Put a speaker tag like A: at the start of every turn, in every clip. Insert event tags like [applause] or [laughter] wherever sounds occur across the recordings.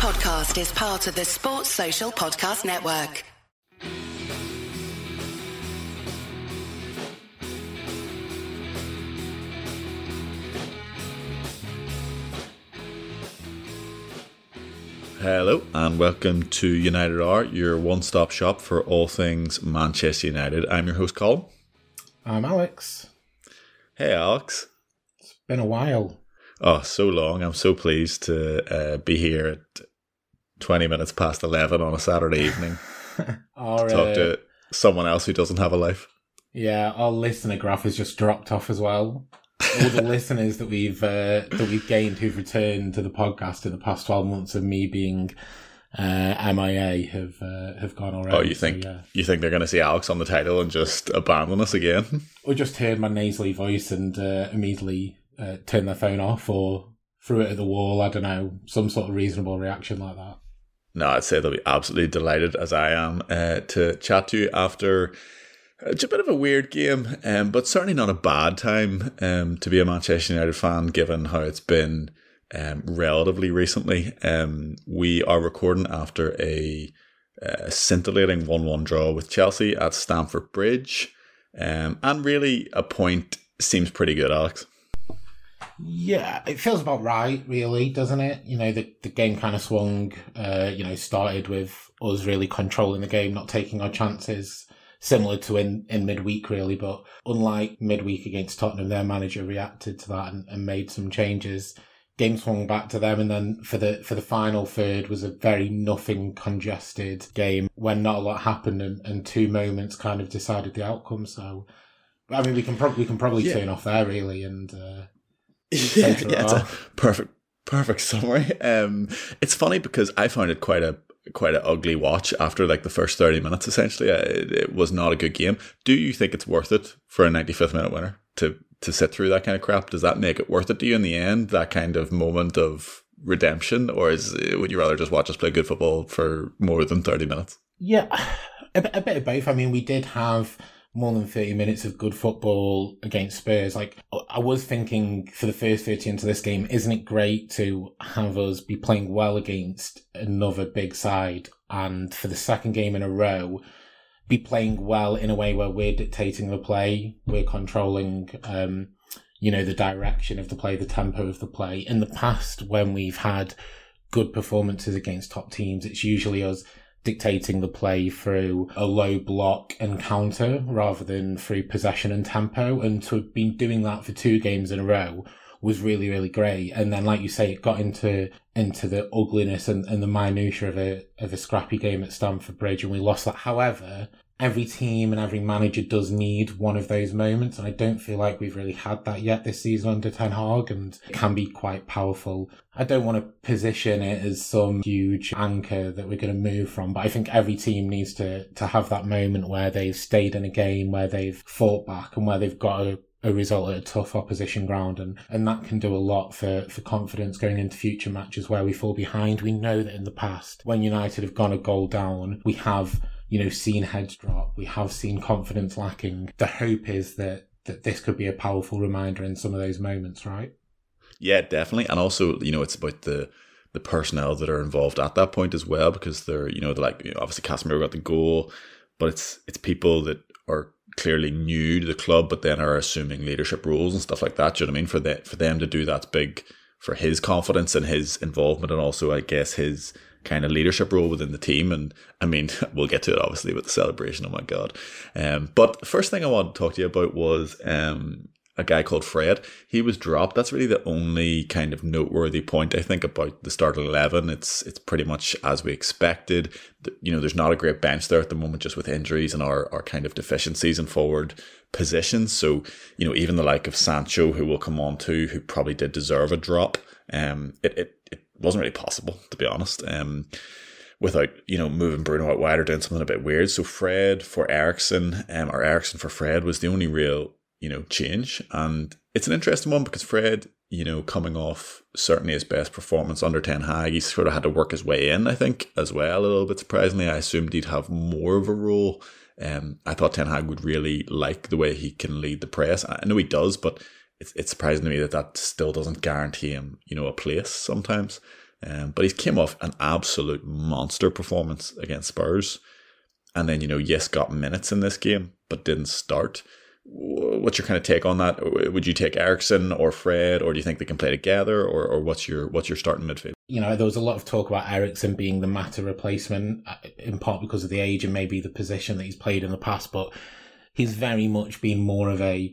A: podcast is part of the Sports Social Podcast Network.
B: Hello and welcome to United Hour, your one-stop shop for all things Manchester United. I'm your host, Colin.
C: I'm Alex.
B: Hey, Alex.
C: It's been a while.
B: Oh, so long. I'm so pleased to uh, be here at 20 minutes past 11 on a Saturday evening. [laughs]
C: our,
B: Talk
C: uh,
B: to someone else who doesn't have a life.
C: yeah, our listener graph has just dropped off as well. All the [laughs] listeners that we've uh, that we've gained who've returned to the podcast in the past twelve months of me being uh, MIA have uh, have gone already.
B: Oh, you
C: So,
B: think
C: yeah.
B: you think they're going to see Alex on the title and just abandon us again? [laughs]
C: or just heard my nasally voice and uh, immediately uh, turned their phone off or threw it at the wall. I don't know, some sort of reasonable reaction like that.
B: No, I'd say they'll be absolutely delighted, as I am, uh, to chat to you after it's a bit of a weird game, um, but certainly not a bad time um, to be a Manchester United fan, given how it's been um, relatively recently. Um, we are recording after a, uh scintillating 1 1 draw with Chelsea at Stamford Bridge, um, and really a point seems pretty good, Alex.
C: Yeah, it feels about right, really, doesn't it? You know, the the game kind of swung. Uh, you know, started with us really controlling the game, not taking our chances, similar to in in midweek, really. But unlike midweek against Tottenham, their manager reacted to that and, and made some changes. Game swung back to them, and then for the for the final third was a very nothing congested game when not a lot happened, and, and two moments kind of decided the outcome. So, I mean, we can probably we can probably
B: Yeah.
C: turn off there really, and. Uh,
B: yeah, yeah, it's a perfect perfect summary. Um, it's funny because I found it quite a quite an ugly watch after like the first thirty minutes. Essentially, Uh, it, it was not a good game. Do you think it's worth it for a ninety fifth minute winner to to sit through that kind of crap? Does that make it worth it to you in the end? That kind of moment of redemption, or is would you rather just watch us play good football for more than thirty minutes?
C: Yeah, [sighs] a, bit- a bit of both. I mean, we did have more than 30 minutes of good football against Spurs. Like, I was thinking for the first 30 into this game, isn't it great to have us be playing well against another big side and for the second game in a row, be playing well in a way where we're dictating the play, we're controlling, um, you know, the direction of the play, the tempo of the play. In the past, when we've had good performances against top teams, it's usually us dictating the play through a low block and counter rather than through possession and tempo. And to have been doing that for two games in a row was really, really great. And then, like you say, it got into into the ugliness and, and the minutiae of a of a scrappy game at Stamford Bridge, and we lost that. However, every team and every manager does need one of those moments, and I don't feel like we've really had that yet this season under Ten Hag, and it can be quite powerful. I don't want to position it as some huge anchor that we're going to move from, but I think every team needs to to have that moment where they've stayed in a game, where they've fought back, and where they've got a a result at a tough opposition ground and, and that can do a lot for, for confidence going into future matches where we fall behind. We know that in the past, when United have gone a goal down, we have, you know, seen heads drop. We have seen confidence lacking. The hope is that, that this could be a powerful reminder in some of those moments, right?
B: Yeah, definitely. And also, you know, it's about the the personnel that are involved at that point as well, because they're, you know, they're like you know, obviously Casemiro got the goal, but it's it's people that are clearly new to the club, but then are assuming leadership roles and stuff like that. Do you know what I mean? For that, for them to do that's big for his confidence and his involvement, and also I guess his kind of leadership role within the team. And I mean, [laughs] we'll get to it obviously with the celebration. Oh my god! Um, but first thing I wanted to talk to you about was um a guy called Fred. He was dropped. That's really the only kind of noteworthy point I think about the start of eleven. It's it's pretty much as we expected. You know, there's not a great bench there at the moment, just with injuries and our our kind of deficiencies in forward positions. So you know, even the like of Sancho, who will come on to, who probably did deserve a drop. Um, it it, it wasn't really possible to be honest. Um without you know moving Bruno out wide or doing something a bit weird. So Fred for Eriksen, um, or Eriksen for Fred was the only real you know change, and it's an interesting one because Fred, you know, coming off certainly his best performance under Ten Hag, he sort of had to work his way in. I think as well a little bit surprisingly. I assumed he'd have more of a role. Um, I thought Ten Hag would really like the way he can lead the press. I know he does, but it's it's surprising to me that that still doesn't guarantee him, you know, a place sometimes. Um, but he came off an absolute monster performance against Spurs. And then, you know, yes, got minutes in this game, but didn't start. What's your kind of take on that? Would you take Eriksen or Fred, or do you think they can play together, or, or what's your what's your starting midfield?
C: You know, there was a lot of talk about Eriksen being the Mata replacement, uh, in part because of the age and maybe the position that he's played in the past, but he's very much been more of a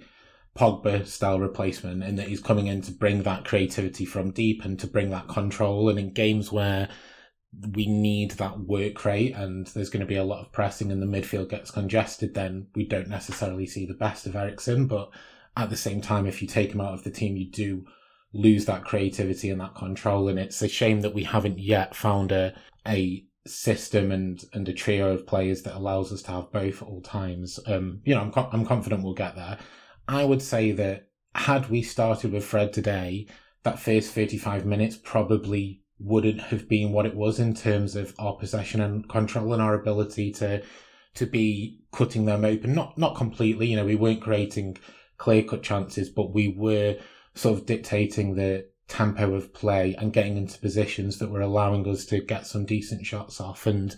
C: Pogba style replacement in that he's coming in to bring that creativity from deep and to bring that control. And in games where we need that work rate and there's going to be a lot of pressing and the midfield gets congested, then we don't necessarily see the best of Eriksen. But at the same time, if you take him out of the team, you do lose that creativity and that control. And it's a shame that we haven't yet found a, a system and, and a trio of players that allows us to have both at all times. Um, you know, I'm, I'm confident we'll get there. I would say that had we started with Fred today, that first 35 minutes probably wouldn't have been what it was in terms of our possession and control and our ability to to be cutting them open. Not not completely, you know, we weren't creating clear cut chances, but we were sort of dictating the tempo of play and getting into positions that were allowing us to get some decent shots off. And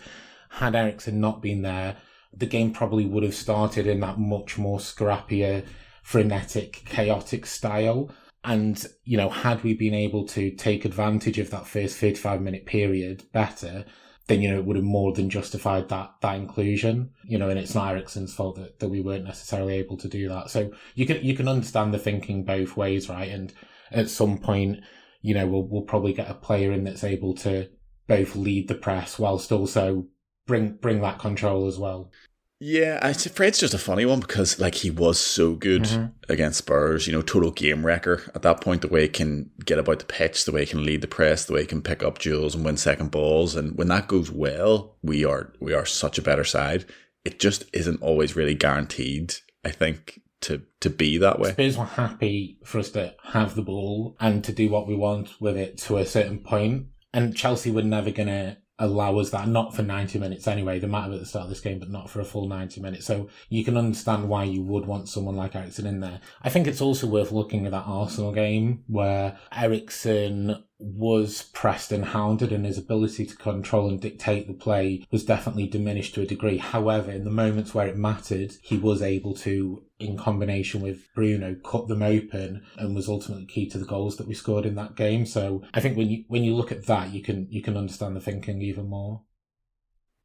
C: had Eriksen not been there, the game probably would have started in that much more scrappier frenetic, chaotic style. And, you know, had we been able to take advantage of that first 35 minute period better, then, you know, it would have more than justified that, that inclusion, you know, and it's not Eriksen's fault that, that we weren't necessarily able to do that. So you can, you can understand the thinking both ways, right? And at some point, you know, we'll, we'll probably get a player in that's able to both lead the press whilst also bring, bring that control as well.
B: Yeah, I Fred's just a funny one because like he was so good mm-hmm. against Spurs, you know, total game wrecker at that point. The way he can get about the pitch, the way he can lead the press, the way he can pick up duels and win second balls, and when that goes well, we are we are such a better side. It just isn't always really guaranteed. I think to to be that way.
C: Spurs were happy for us to have the ball and to do what we want with it to a certain point, and Chelsea were never gonna allow us that, not for 90 minutes anyway. They might have at the start of this game, but not for a full 90 minutes. So you can understand why you would want someone like Eriksen in there. I think it's also worth looking at that Arsenal game where Eriksen was pressed and hounded and his ability to control and dictate the play was definitely diminished to a degree. However, in the moments where it mattered, he was able to, in combination with Bruno, cut them open and was ultimately key to the goals that we scored in that game. So I think when you when you look at that, you can you can understand the thinking even more.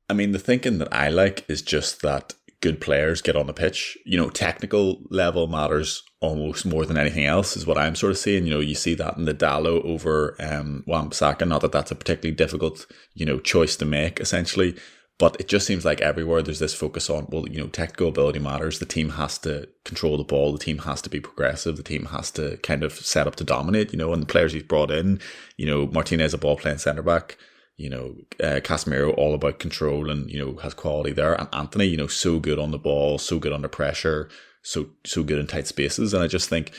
B: I mean, the thinking that I like is just that good players get on the pitch. You know, technical level matters almost more than anything else, is what I'm sort of seeing. You know, you see that in the Dalot over um, Wan-Bissaka. Not that that's a particularly difficult, you know, choice to make, essentially. But it just seems like everywhere there's this focus on, well, you know, technical ability matters. The team has to control the ball. The team has to be progressive. The team has to kind of set up to dominate, you know, and the players he's brought in, you know, Martinez, a ball playing centre back, you know, uh, Casemiro all about control and, you know, has quality there. And Antony, you know, so good on the ball, so good under pressure, so, so good in tight spaces. And I just think,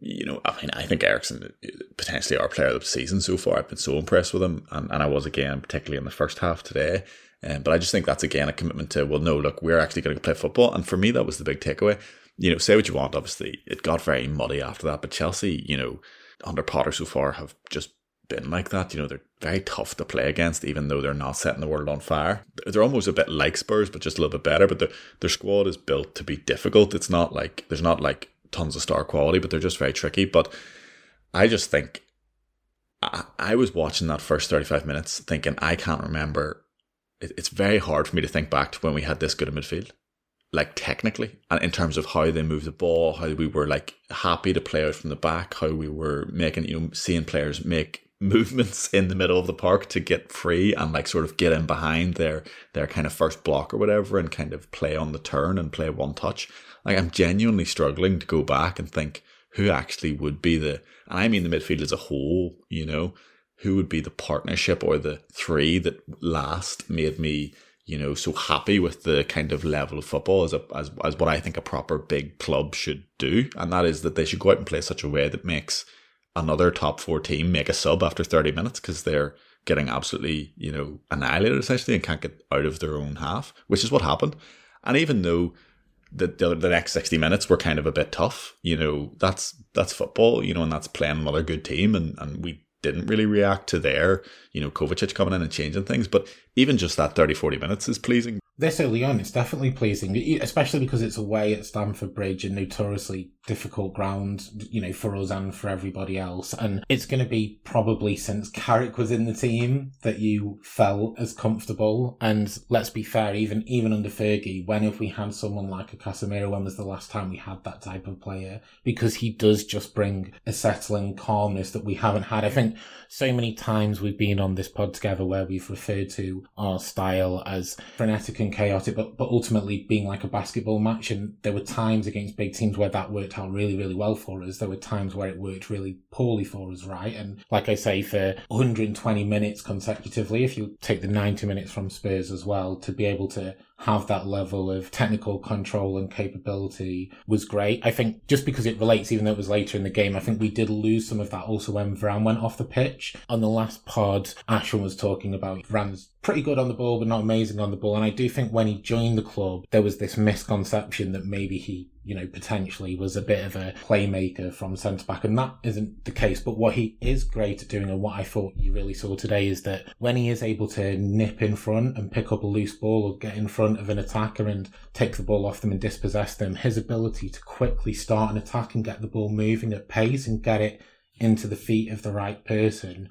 B: you know, I mean, I think Eriksen potentially our player of the season so far. I've been so impressed with him. And, and I was again, particularly in the first half today. Um, but I just think that's again a commitment to, well, no, look, we're actually going to play football. And for me, that was the big takeaway. You know, say what you want, obviously. It got very muddy after that. But Chelsea, you know, under Potter so far have just been like that. You know, they're very tough to play against, even though they're not setting the world on fire. They're almost a bit like Spurs, but just a little bit better. But the, their squad is built to be difficult. It's not like there's not like tons of star quality, but they're just very tricky. But I just think I, I was watching that first 35 minutes thinking, I can't remember. It, it's very hard for me to think back to when we had this good a midfield like technically and in terms of how they move the ball, how we were like happy to play out from the back, how we were making, you know, seeing players make [laughs] movements in the middle of the park to get free and like sort of get in behind their their kind of first block or whatever and kind of play on the turn and play one touch. Like I'm genuinely struggling to go back and think who actually would be the and I mean the midfield as a whole, you know, who would be the partnership or the three that last made me, you know, so happy with the kind of level of football as a, as as what I think a proper big club should do. And that is that they should go out and play such a way that makes another top four team make a sub after 30 minutes because they're getting absolutely, you know, annihilated essentially and can't get out of their own half, which is what happened. And even though the, the, the next 60 minutes were kind of a bit tough, you know, that's that's football, you know, and that's playing another good team and, and we didn't really react to their, you know, Kovacic coming in and changing things. But even just that 30, 40 minutes is pleasing.
C: This early on, it's definitely pleasing, especially because it's away at Stamford Bridge and notoriously difficult ground, you know, for us and for everybody else. And it's going to be probably since Carrick was in the team that you felt as comfortable. And let's be fair, even even under Fergie, when have we had someone like a Casemiro? When was the last time we had that type of player? Because he does just bring a settling calmness that we haven't had. I think so many times we've been on this pod together where we've referred to our style as frenetic and chaotic, but, but ultimately being like a basketball match. And there were times against big teams where that worked out really, really well for us. There were times where it worked really poorly for us, right? And like I say, for 120 minutes consecutively, if you take the 90 minutes from Spurs as well, to be able to have that level of technical control and capability was great. I think just because it relates, even though it was later in the game, I think we did lose some of that also when Varane went off the pitch. On the last pod, Ashwin was talking about Varane's pretty good on the ball, but not amazing on the ball. And I do think when he joined the club, there was this misconception that maybe he you know, potentially was a bit of a playmaker from centre back, and that isn't the case. But what he is great at doing, and what I thought you really saw today, is that when he is able to nip in front and pick up a loose ball or get in front of an attacker and take the ball off them and dispossess them, his ability to quickly start an attack and get the ball moving at pace and get it into the feet of the right person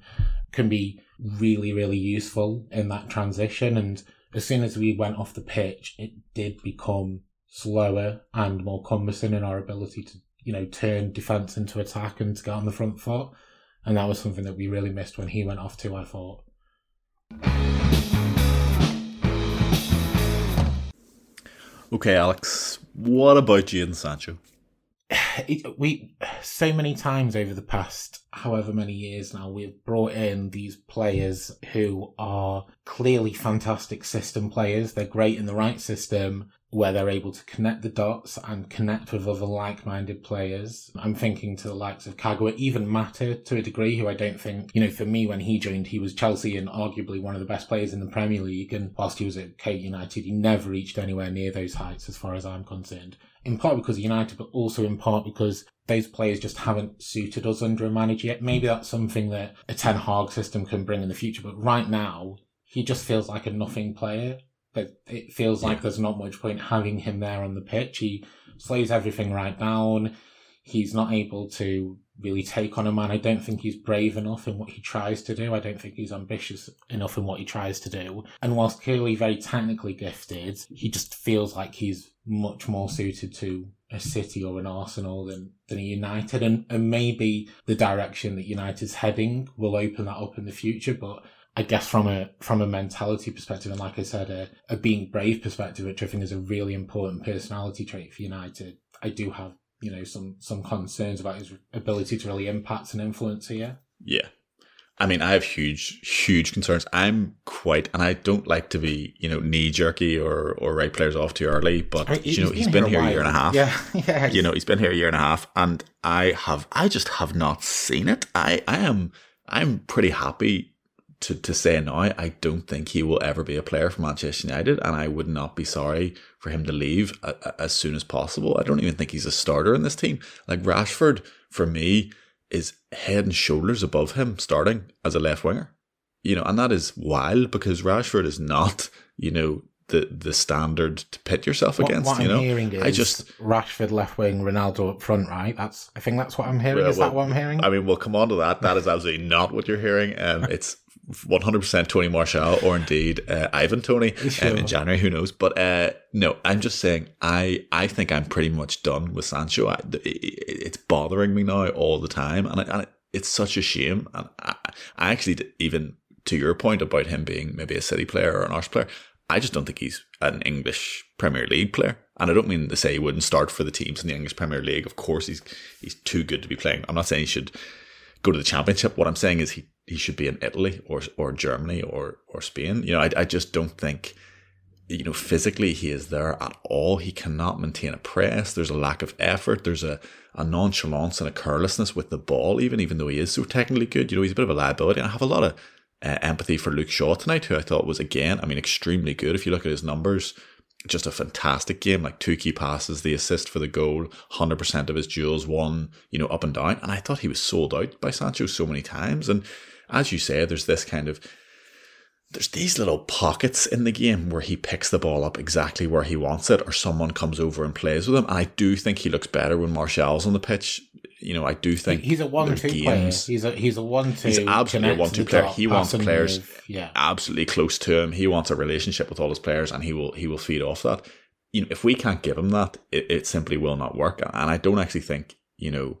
C: can be really, really useful in that transition. And as soon as we went off the pitch, it did become slower and more cumbersome in our ability to, you know, turn defence into attack and to get on the front foot. And that was something that we really missed when he went off too, I thought.
B: Okay, Alex, what about Jadon Sancho? [sighs]
C: It, we so many times over the past however many years now we've brought in these players who are clearly fantastic system players they're great in the right system where they're able to connect the dots and connect with other like-minded players. I'm thinking to the likes of Kagawa, even Mata to a degree, who I don't think, you know, for me when he joined, he was Chelsea and arguably one of the best players in the Premier League. And whilst he was at Kate United, he never reached anywhere near those heights as far as I'm concerned. In part because of United, but also in part because those players just haven't suited us under a manager yet. Maybe that's something that a Ten Hag system can bring in the future, but right now, he just feels like a nothing player it feels like there's not much point having him there on the pitch. He slows everything right down. He's not able to really take on a man. I don't think he's brave enough in what he tries to do. I don't think he's ambitious enough in what he tries to do. And whilst clearly very technically gifted, he just feels like he's much more suited to a City or an Arsenal than, than a United. And, and maybe the direction that United's heading will open that up in the future. But I guess from a from a mentality perspective, and like I said, a, a being brave perspective, which I think is a really important personality trait for United. I do have you know some some concerns about his ability to really impact and influence here.
B: Yeah, I mean, I have huge, huge concerns. I'm quite, and I don't like to be, you know, knee jerky or or write players off too early. But I, you know, he's been, here, a, year and a half.
C: Yeah, [laughs] yeah.
B: You know, he's been here a year and a half, and I have, I just have not seen it. I, I am, I'm pretty happy to, to say now, I don't think he will ever be a player for Manchester United, and I would not be sorry for him to leave a, a, as soon as possible. I don't even think he's a starter in this team. Like Rashford, for me, is head and shoulders above him starting as a left winger. You know, and that is wild because Rashford is not, you know, the the standard to pit yourself
C: what,
B: against.
C: What
B: you
C: I'm
B: know,
C: hearing is
B: I just
C: Rashford left wing, Ronaldo up front, right? That's I think that's what I'm hearing. Well, is well, that what I'm hearing?
B: I mean, we'll come on to that. That is absolutely not what you're hearing. Um, [laughs] it's 100% Tony Martial or indeed uh, Ivan Toney sure. um, in January. Who knows? But uh, no, I'm just saying. I I think I'm pretty much done with Sancho. I, it, it's bothering me now all the time, and, I, and it, it's such a shame. And I, I actually even to your point about him being maybe a City player or an Arsenal player, I just don't think he's an English Premier League player. And I don't mean to say he wouldn't start for the teams in the English Premier League. Of course, he's he's too good to be playing. I'm not saying he should go to the championship. What I'm saying is he, he should be in Italy or or Germany or or Spain. You know, I I just don't think you know physically he is there at all. He cannot maintain a press. There's a lack of effort. There's a a nonchalance and a carelessness with the ball, even even though he is so technically good. You know, he's a bit of a liability. And I have a lot of uh, empathy for Luke Shaw tonight, who I thought was again, I mean, extremely good. If you look at his numbers just a fantastic game, like two key passes, the assist for the goal, 100% of his duels won, you know, up and down. And I thought he was sold out by Sancho so many times. And as you say, there's this kind of there's these little pockets in the game where he picks the ball up exactly where he wants it, or someone comes over and plays with him. And I do think he looks better when Martial's on the pitch. You know, I do think
C: he's a one-two player. He's a he's a one-two.
B: He's absolutely a one-two player. He wants players, yeah. absolutely close to him. He wants a relationship with all his players, and he will he will feed off that. You know, if we can't give him that, it, it simply will not work. And I don't actually think you know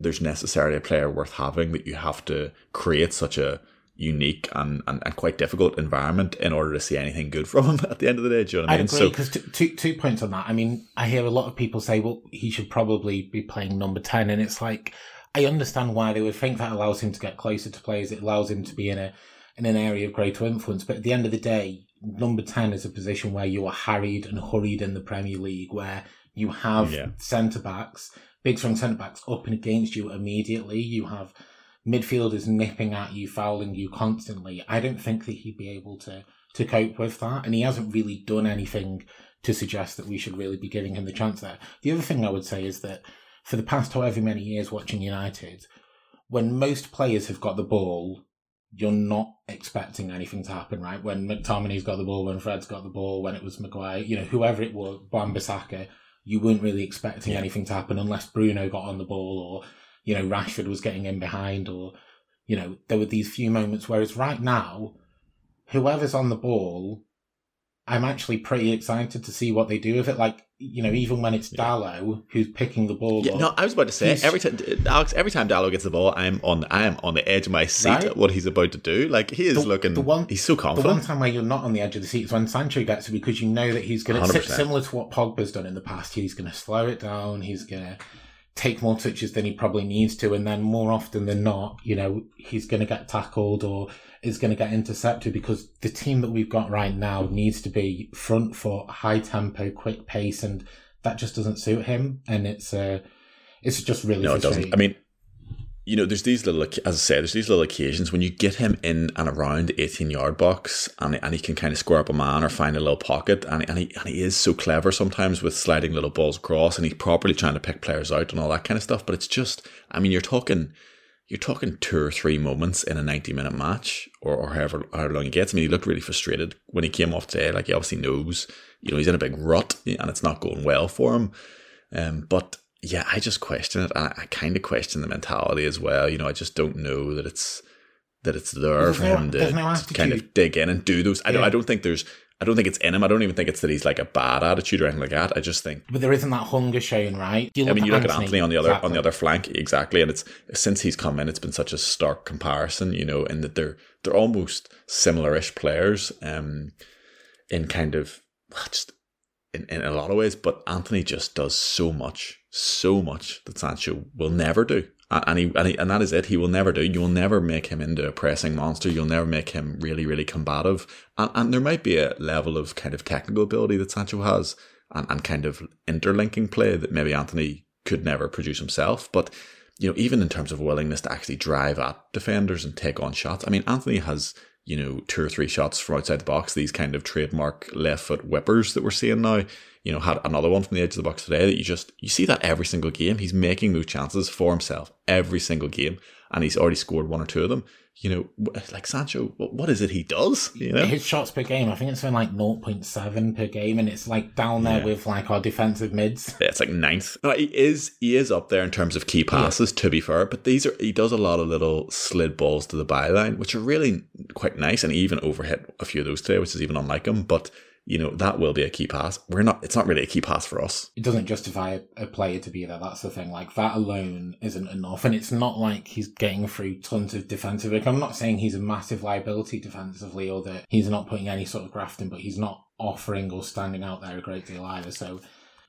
B: there's necessarily a player worth having that you have to create such a unique and, and, and quite difficult environment in order to see anything good [laughs] from him at the end of the day. Do you know what I mean?
C: I agree, because so, two, two points on that. I mean, I hear a lot of people say, well, he should probably be playing number 10. And it's like, I understand why they would think that allows him to get closer to players. It allows him to be in a, in an area of greater influence. But at the end of the day, number 10 is a position where you are harried and hurried in the Premier League, where you have yeah. centre backs, big strong centre backs up and against you immediately. You have midfielders nipping at you, fouling you constantly, I don't think that he'd be able to to cope with that. And he hasn't really done anything to suggest that we should really be giving him the chance there. The other thing I would say is that for the past however many years watching United, when most players have got the ball, you're not expecting anything to happen, right? When McTominay's got the ball, when Fred's got the ball, when it was Maguire, you know, whoever it was, Wan-Bissaka, you weren't really expecting anything to happen unless Bruno got on the ball or you know, Rashford was getting in behind or, you know, there were these few moments. Whereas right now, whoever's on the ball, I'm actually pretty excited to see what they do with it. Like, you know, even when it's Dalot who's picking the ball.
B: Yeah,
C: up,
B: no, I was about to say every time Alex, every time Dalot gets the ball, I'm on, I am on the edge of my seat right? at what he's about to do. Like he is the, looking, the one, he's so confident.
C: The one time where you're not on the edge of the seat is when Sancho gets it because you know that he's going to, similar to what Pogba's done in the past. He's going to slow it down. He's going to take more touches than he probably needs to, and then more often than not, you know, he's going to get tackled or is going to get intercepted because the team that we've got right now needs to be front foot, high tempo, quick pace, and that just doesn't suit him. And it's uh, it's just really no, it doesn't.
B: I mean, you know, there's these little, as I say, there's these little occasions when you get him in and around the 18 yard box and, and he can kind of square up a man or find a little pocket. And, and, he, and he is so clever sometimes with sliding little balls across and he's properly trying to pick players out and all that kind of stuff. But it's just, I mean, you're talking, you're talking two or three moments in a 90 minute match or, or however, however long he gets. I mean, he looked really frustrated when he came off today. Like he obviously knows, you know, he's in a big rut and it's not going well for him. Um, but yeah, I just question it. I, I kind of question the mentality as well. You know, I just don't know that it's that it's there for him to, to, kind of dig in and do those. I don't. I don't think there's. I don't think it's in him. I don't even think it's that he's like a bad attitude or anything like that. I just think.
C: But there isn't that hunger shown, right?
B: I mean, you look Antony, at Antony on the other exactly. on the other flank, exactly, and it's since he's come in, it's been such a stark comparison, you know, in that they're they're almost similar-ish players, um, in kind of just in, in a lot of ways. But Antony just does so much so much that Sancho will never do. And, he, and, he, and that is it. He will never do. You will never make him into a pressing monster. You'll never make him really, really combative. And, and there might be a level of kind of technical ability that Sancho has and, and kind of interlinking play that maybe Antony could never produce himself. But, you know, even in terms of willingness to actually drive at defenders and take on shots, I mean, Antony has, you know, two or three shots from outside the box, these kind of trademark left foot whippers that we're seeing now you know, had another one from the edge of the box today that you just you see that every single game. He's making those chances for himself every single game, and he's already scored one or two of them. You know, like Sancho, what is it he does? You know,
C: his shots per game. I think it's been like 0.7 per game, and it's like down there yeah. with like our defensive mids.
B: Yeah, it's like ninth. No, he is he is up there in terms of key passes. Yeah. To be fair, but these are he does a lot of little slid balls to the byline, which are really quite nice, and he even overhit a few of those today, which is even unlike him. But you know, that will be a key pass. We're not, it's not really a key pass for us.
C: It doesn't justify a player to be there. That's the thing. Like, that alone isn't enough. And it's not like he's getting through tons of defensive work. I'm not saying he's a massive liability defensively or that he's not putting any sort of graft in, but he's not offering or standing out there a great deal either. So,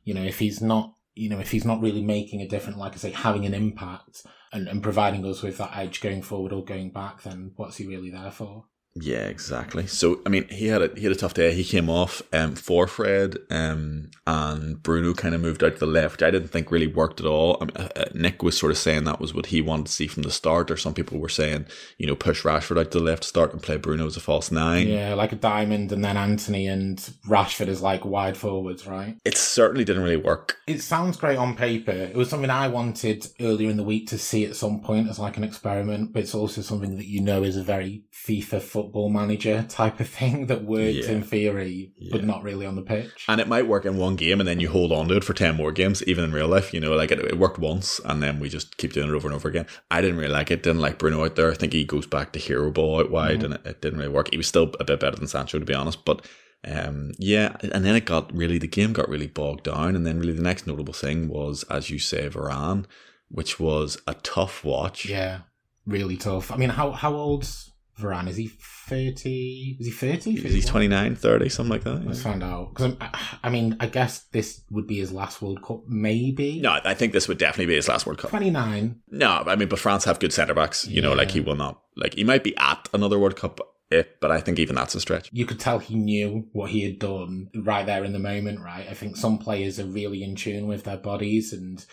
C: you know, if he's not, you know, if he's not really making a difference, like I say, having an impact and, and providing us with that edge going forward or going back, then what's he really there for?
B: Yeah, exactly. So I mean, he had a he had a tough day. He came off um, for Fred, um, and Bruno kind of moved out to the left. which I didn't think really worked at all. I mean, uh, uh, Nick was sort of saying that was what he wanted to see from the start, or some people were saying, you know, push Rashford out to the left, start and play Bruno as a false nine.
C: Yeah, like a diamond, and then Antony and Rashford as like wide forwards, right?
B: It certainly didn't really work.
C: It sounds great on paper. It was something I wanted earlier in the week to see at some point as like an experiment, but it's also something that you know is a very FIFA football manager type of thing [laughs] that worked
B: Yeah.
C: in theory, but not really on the pitch.
B: And it might work in one game, and then you hold on to it for ten more games, even in real life. You know, like it, it worked once, and then we just keep doing it over and over again. I didn't really like it. Didn't like Bruno out there. I think he goes back to hero ball out wide, and it, it didn't really work. He was still a bit better than Sancho, to be honest. But um, yeah, and then it got really the game got really bogged down, and then really the next notable thing was, as you say, Varane, which was a tough watch.
C: Yeah, really tough. I mean, how how old's Varane? Is he thirty? Is he thirty?
B: He's 29, 30, something like that.
C: Let's find out. Because I mean, I guess this would be his last World Cup, maybe.
B: No, I think this would definitely be his last World Cup.
C: twenty nine.
B: No, I mean, but France have good centre backs. You know, like he will not. Like he might be at another World Cup, if, but I think even that's a stretch.
C: You could tell he knew what he had done right there in the moment, right? I think some players are really in tune with their bodies, and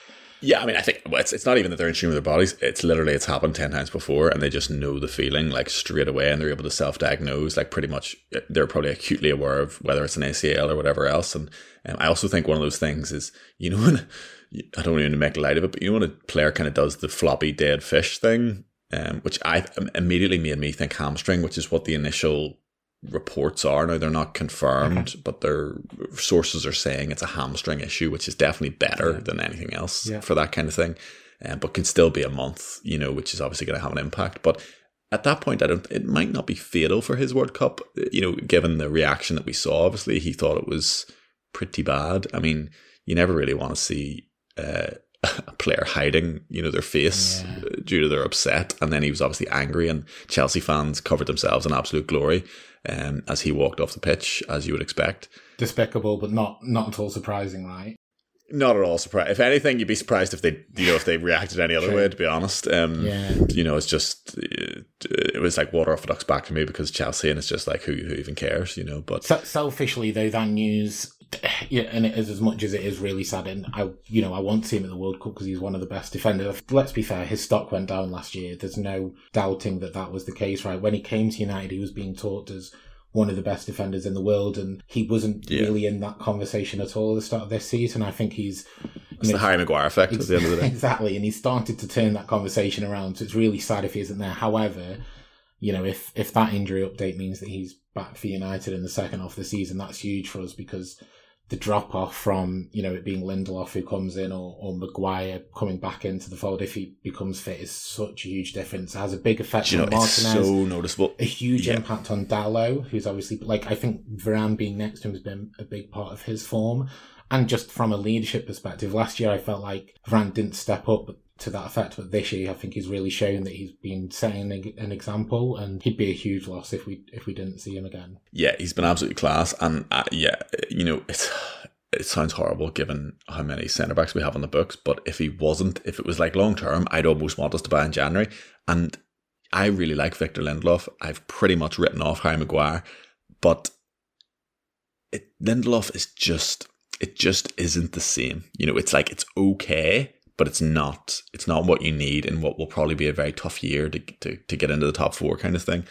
B: Yeah, I mean, I think well, it's it's not even that they're in tune with their bodies. It's literally it's happened ten times before, and they just know the feeling like straight away, and they're able to self diagnose. Like pretty much, they're probably acutely aware of whether it's an ACL or whatever else. And um, I also think one of those things is you know [laughs] when I don't even make light of it, but you know when a player kind of does the floppy dead fish thing, um, which I immediately made me think hamstring, which is what the initial reports are. Now they're not confirmed but their sources are saying it's a hamstring issue which is definitely better
C: Yeah.
B: than anything else
C: Yeah.
B: for that kind of thing. Um, but can still be a month you know which is obviously going to have an impact. But at that point i don't it might not be fatal for his world cup you know given the reaction that we saw. Obviously he thought it was pretty bad. I mean you never really want to see uh, a player hiding, you know, their face
C: Yeah.
B: uh, due to their upset, and then he was obviously angry, and Chelsea fans covered themselves in absolute glory um, as he walked off the pitch, as you would expect.
C: despicable, but not not at all surprising, right?
B: Not at all surprised. If anything, you'd be surprised if they, you know, if they reacted any other
C: True.
B: way. To be honest, um,
C: Yeah.
B: you know, it's just uh, it was like water off a duck's back to me because Chelsea, and it's just like who who even cares, you know? But
C: Se- selfishly, though, that news, [sighs] yeah, and it is as much as it is really sad, and I, you know, I want to see him at the World Cup because he's one of the best defenders. Let's be fair, his stock went down last year. There's no doubting that that was the case, right? When he came to United, he was being taught as one of the best defenders in the world, and he wasn't
B: Yeah.
C: really in that conversation at all at the start of this season. I think he's
B: it's the Harry Maguire effect at the end of the [laughs] day.
C: exactly, and he started to turn that conversation around. So it's really sad if he isn't there. However, you know, if if that injury update means that he's back for United in the second half of the season, that's huge for us because the drop off from you know it being Lindelof who comes in or or Maguire coming back into the fold if he becomes fit is such a huge difference. It has a big effect
B: you
C: on
B: know, it's
C: Martinez.
B: so noticeable.
C: a huge
B: Yeah.
C: impact on Dalot, who's obviously like I think Varane being next to him has been a big part of his form. And just from a leadership perspective, last year I felt like Varane didn't step up to that effect, but this year I think he's really shown that he's been setting an example, and he'd be a huge loss if we if we didn't see him again.
B: Yeah, he's been absolutely class, and uh, yeah, you know, it's it sounds horrible given how many centre backs we have on the books. But if he wasn't, if it was like long term, I'd almost want us to buy in January. And I really like Victor Lindelof. I've pretty much written off Harry Maguire, but it Lindelof is just it just isn't the same. You know, it's like it's okay, but it's not. It's not what you need in what will probably be a very tough year to to, to get into the top four kind of thing.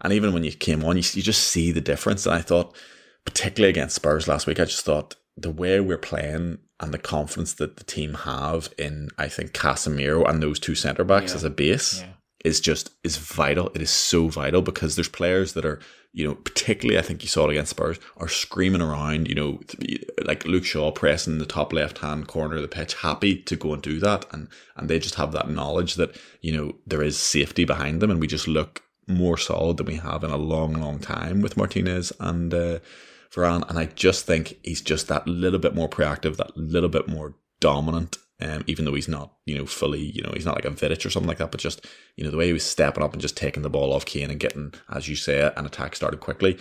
B: And even when you came on, you, you just see the difference. And I thought, particularly against Spurs last week, I just thought the way we're playing and the confidence that the team have in, I think, Casemiro and those two centre backs
C: Yeah.
B: as a base
C: Yeah.
B: Is just is vital. It is so vital because there's players that are, you know, particularly I think you saw it against Spurs, are screaming around, you know, like Luke Shaw pressing the top left hand corner of the pitch, happy to go and do that, and and they just have that knowledge that you know there is safety behind them, and we just look more solid than we have in a long, long time with Martinez and uh, Varane, and I just think he's just that little bit more proactive, that little bit more dominant. Um, even though he's not, you know, fully, you know, he's not like a Vidic or something like that, but just, you know, the way he was stepping up and just taking the ball off Kane and getting, as you say, an attack started quickly.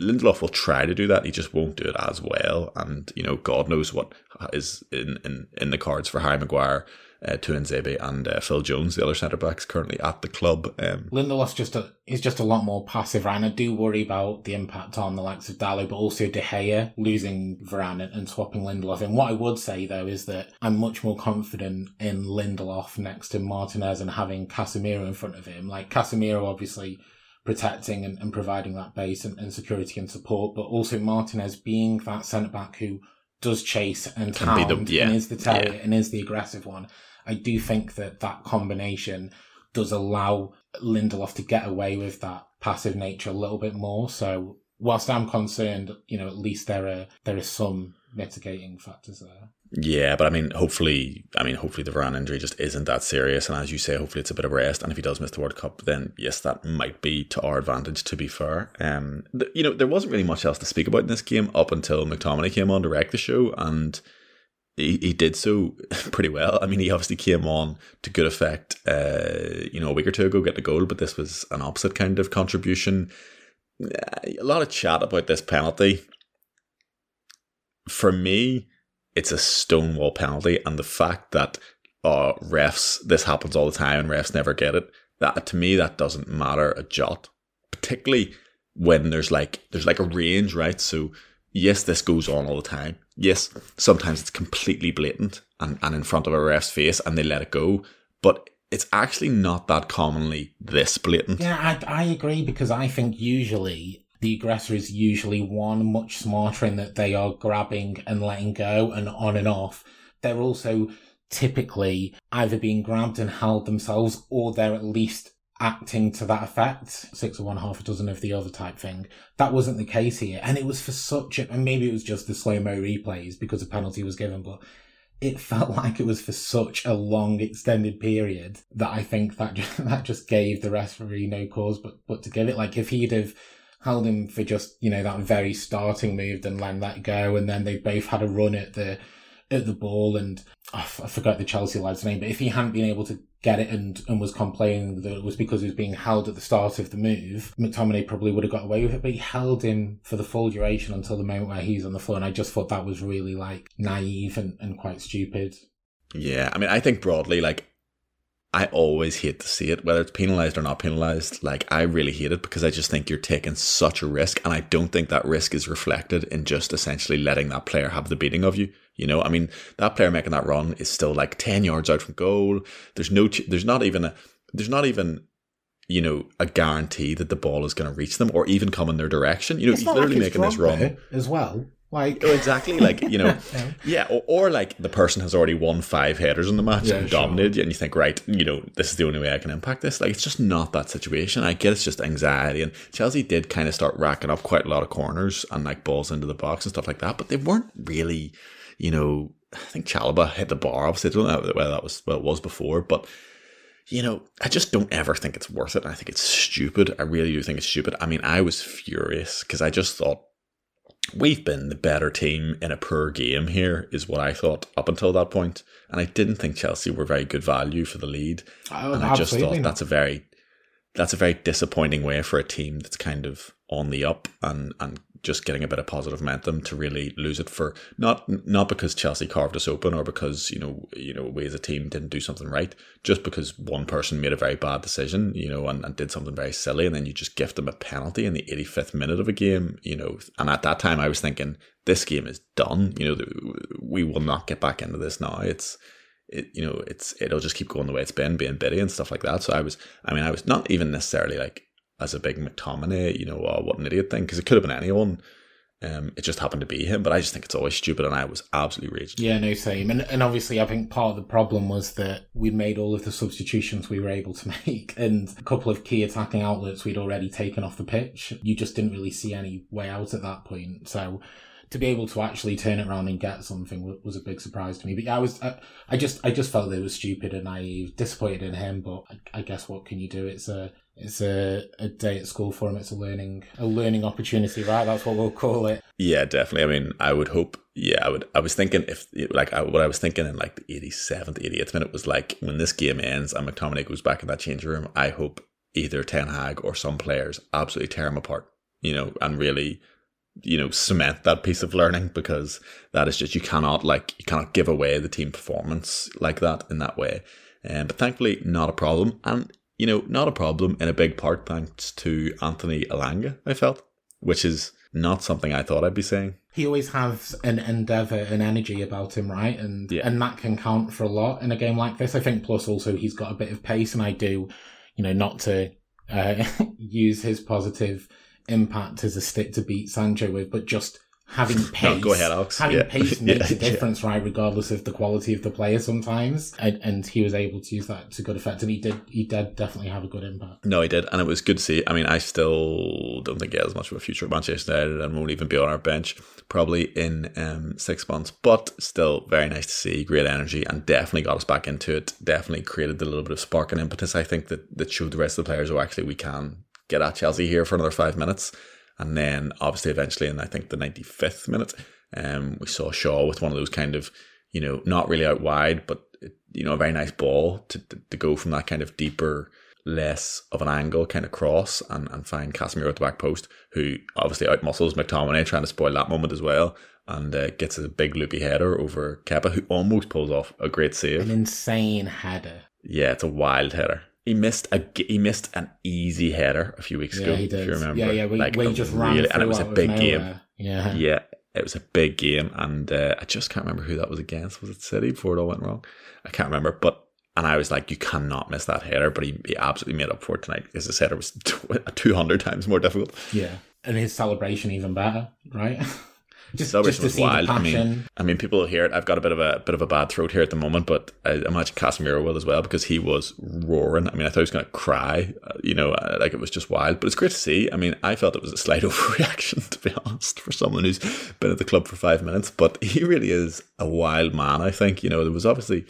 B: Lindelof will try to do that. He just won't do it as well. And, you know, God knows what is in, in, in the cards for Harry Maguire uh, Tuanzebe and uh, Phil Jones, the other centre backs currently at the club. Um,
C: Lindelof's just a is just a lot more passive, and I do worry about the impact on the likes of Dalot, but also De Gea losing Varane and, and swapping Lindelof. And what I would say though is that I'm much more confident in Lindelof next to Martinez and having Casemiro in front of him. Like Casemiro, obviously protecting and, and providing that base and, and, security and support, but also Martinez being that centre back who does chase and hound the, yeah, and is the terrier yeah. and is the aggressive one. I do think that that combination does allow Lindelof to get away with that passive nature a little bit more. So whilst I'm concerned, you know, at least there are there are some mitigating factors there.
B: Yeah, but I mean, hopefully, I mean, hopefully the Varane injury just isn't that serious. And as you say, hopefully it's a bit of rest. And if he does miss the World Cup, then yes, that might be to our advantage. To be fair, um, the, you know, there wasn't really much else to speak about in this game up until McTominay came on to wreck the show, and he, he did so [laughs] pretty well. I mean, he obviously came on to good effect, uh, you know, a week or two ago, get the goal, but this was an opposite kind of contribution. A lot of chat about this penalty. For me it's a stonewall penalty, and the fact that uh, refs this happens all the time and refs never get it. That to me that doesn't matter a jot, particularly when there's like there's like a range, right? So yes, this goes on all the time. Yes, sometimes it's completely blatant and, and in front of a ref's face and they let it go. But it's actually not that commonly this blatant.
C: Yeah, I, I agree because I think usually the aggressor is usually one much smarter in that they are grabbing and letting go and on and off. They're also typically either being grabbed and held themselves or they're at least acting to that effect. Six or one, half a dozen of the other type thing. That wasn't the case here. And it was for such a, and maybe it was just the slow mo replays because a penalty was given, but it [laughs] felt like it was for such a long extended period that I think that just, [laughs] that just gave the referee no cause but, but to give it. Like if he'd have held him for just you know that very starting move, then let that go, and then they both had a run at the at the ball, and oh, I forgot the Chelsea lad's name, but if he hadn't been able to get it and and was complaining that it was because he was being held at the start of the move, McTominay probably would have got away with it, but he held him for the full duration until the moment where he's on the floor, and I just thought that was really like naive and, and quite stupid.
B: Yeah, I mean, I think broadly, like I always hate to see it, whether it's penalized or not penalized. Like, I really hate it because I just think you're taking such a risk. And I don't think that risk is reflected in just essentially letting that player have the beating of you. You know, I mean, that player making that run is still like 10 yards out from goal. There's no, there's not even a, there's not even, you know, a guarantee that the ball is going to reach them or even come in their direction. You know, he's literally
C: like
B: making this run
C: as well. Like
B: oh, exactly, like you know, [laughs] yeah, yeah or, or, like the person has already won five headers in the match yeah, and dominated sure. you, and you think, right, you know, this is the only way I can impact this. Like it's just not that situation. I get it's just anxiety, and Chelsea did kind of start racking up quite a lot of corners and like balls into the box and stuff like that, but they weren't really, you know. I think Chalobah hit the bar. Obviously, I don't know whether that was well it was before, but you know, I just don't ever think it's worth it. I think it's stupid. I really do think it's stupid. I mean, I was furious because I just thought we've been the better team in a poor game here, is what I thought up until that point. And I didn't think Chelsea were very good value for the lead. Oh, and I just thought not. that's a very that's a very disappointing way for a team that's kind of on the up and and just getting a bit of positive momentum to really lose it for not not because Chelsea carved us open or because you know you know we as a team didn't do something right, just because one person made a very bad decision, you know, and, and did something very silly, and then you just gift them a penalty in the 85th minute of a game, you know. And at that time, I was thinking this game is done. You know, we will not get back into this now. It's it, you know, it's it'll just keep going the way it's been, being bitty and stuff like that. So I was, I mean, I was not even necessarily like as a big McTominay, you know, oh, what an idiot thing, because it could have been anyone. Um, it just happened to be him, but I just think it's always stupid, and I was absolutely raging.
C: Yeah, no, same. And and obviously, I think part of the problem was that we made all of the substitutions we were able to [laughs] make, and a couple of key attacking outlets we'd already taken off the pitch. You just didn't really see any way out at that point. So to be able to actually turn it around and get something was a big surprise to me. But yeah, I was, I, I just, I just felt they were stupid and naive, disappointed in him. But I, I guess what can you do? It's a, it's a, a day at school for him. It's a learning a learning opportunity, right? That's what we'll call it.
B: Yeah, definitely. I mean, I would hope. Yeah, I would. I was thinking if like I, what I was thinking in like the eighty seventh, eighty eighth minute was like when this game ends and McTominay goes back in that changing room. I hope either Ten Hag or some players absolutely tear him apart. You know, and really you know cement that piece of learning because that is just you cannot like you cannot give away the team performance like that in that way. Um, but thankfully, not a problem, and you know, not a problem in a big part thanks to Anthony Elanga. I felt, which is not something I thought I'd be saying.
C: He always has an endeavour and energy about him, right? And
B: Yeah.
C: and that can count for a lot in a game like this. I think. Plus, also he's got a bit of pace, and I do, you know, not to uh, [laughs] use his positive impact as a stick to beat Sancho with, but just having [laughs] pace.
B: go ahead, Alex.
C: Having
B: Yeah.
C: pace [laughs] makes
B: Yeah,
C: a difference, right? Regardless of the quality of the player, sometimes, and, and he was able to use that to good effect, and he did. He did definitely have a good impact.
B: No, he did, and it was good to see. I mean, I still don't think he has much of a future at Manchester United and won't even be on our bench probably in um, six months. But still, very nice to see. Great energy, and definitely got us back into it. Definitely created a little bit of spark and impetus. I think that that showed the rest of the players, oh, actually, we can get at Chelsea here for another five minutes. And then, obviously, eventually, in I think the ninety fifth minute, um, we saw Shaw with one of those kind of, you know, not really out wide, but you know, a very nice ball to to, to go from that kind of deeper less of an angle kind of cross and, and find Casemiro at the back post, who obviously outmuscles McTominay, trying to spoil that moment as well, and uh, gets a big loopy header over Kepa, who almost pulls off a great save.
C: An insane header.
B: Yeah, it's a wild header. He missed a he missed an easy header a few weeks ago.
C: Yeah,
B: ago.
C: he did.
B: If you remember,
C: Yeah, yeah. We,
B: Like,
C: we just ran
B: really- and it was a big game.
C: Yeah.
B: Yeah, it was a big game, and uh, I just can't remember who that was against. Was it City before it all went wrong? I can't remember, but and I was like, you cannot miss that header, but he, he absolutely made up for it tonight because his header was [laughs] two hundred times more difficult.
C: Yeah, and his celebration even better, right? [laughs] just,
B: Celebration
C: just
B: was wild. I mean, I mean, people will hear it. I've got a bit of a bit of a bad throat here at the moment, but I imagine Casemiro will as well because he was roaring. I mean, I thought he was going to cry. uh, You know, uh, like it was just wild. But it's great to see. I mean, I felt it was a slight [laughs] overreaction to be honest for someone who's been at the club for five minutes. But he really is a wild man. I think you know there was obviously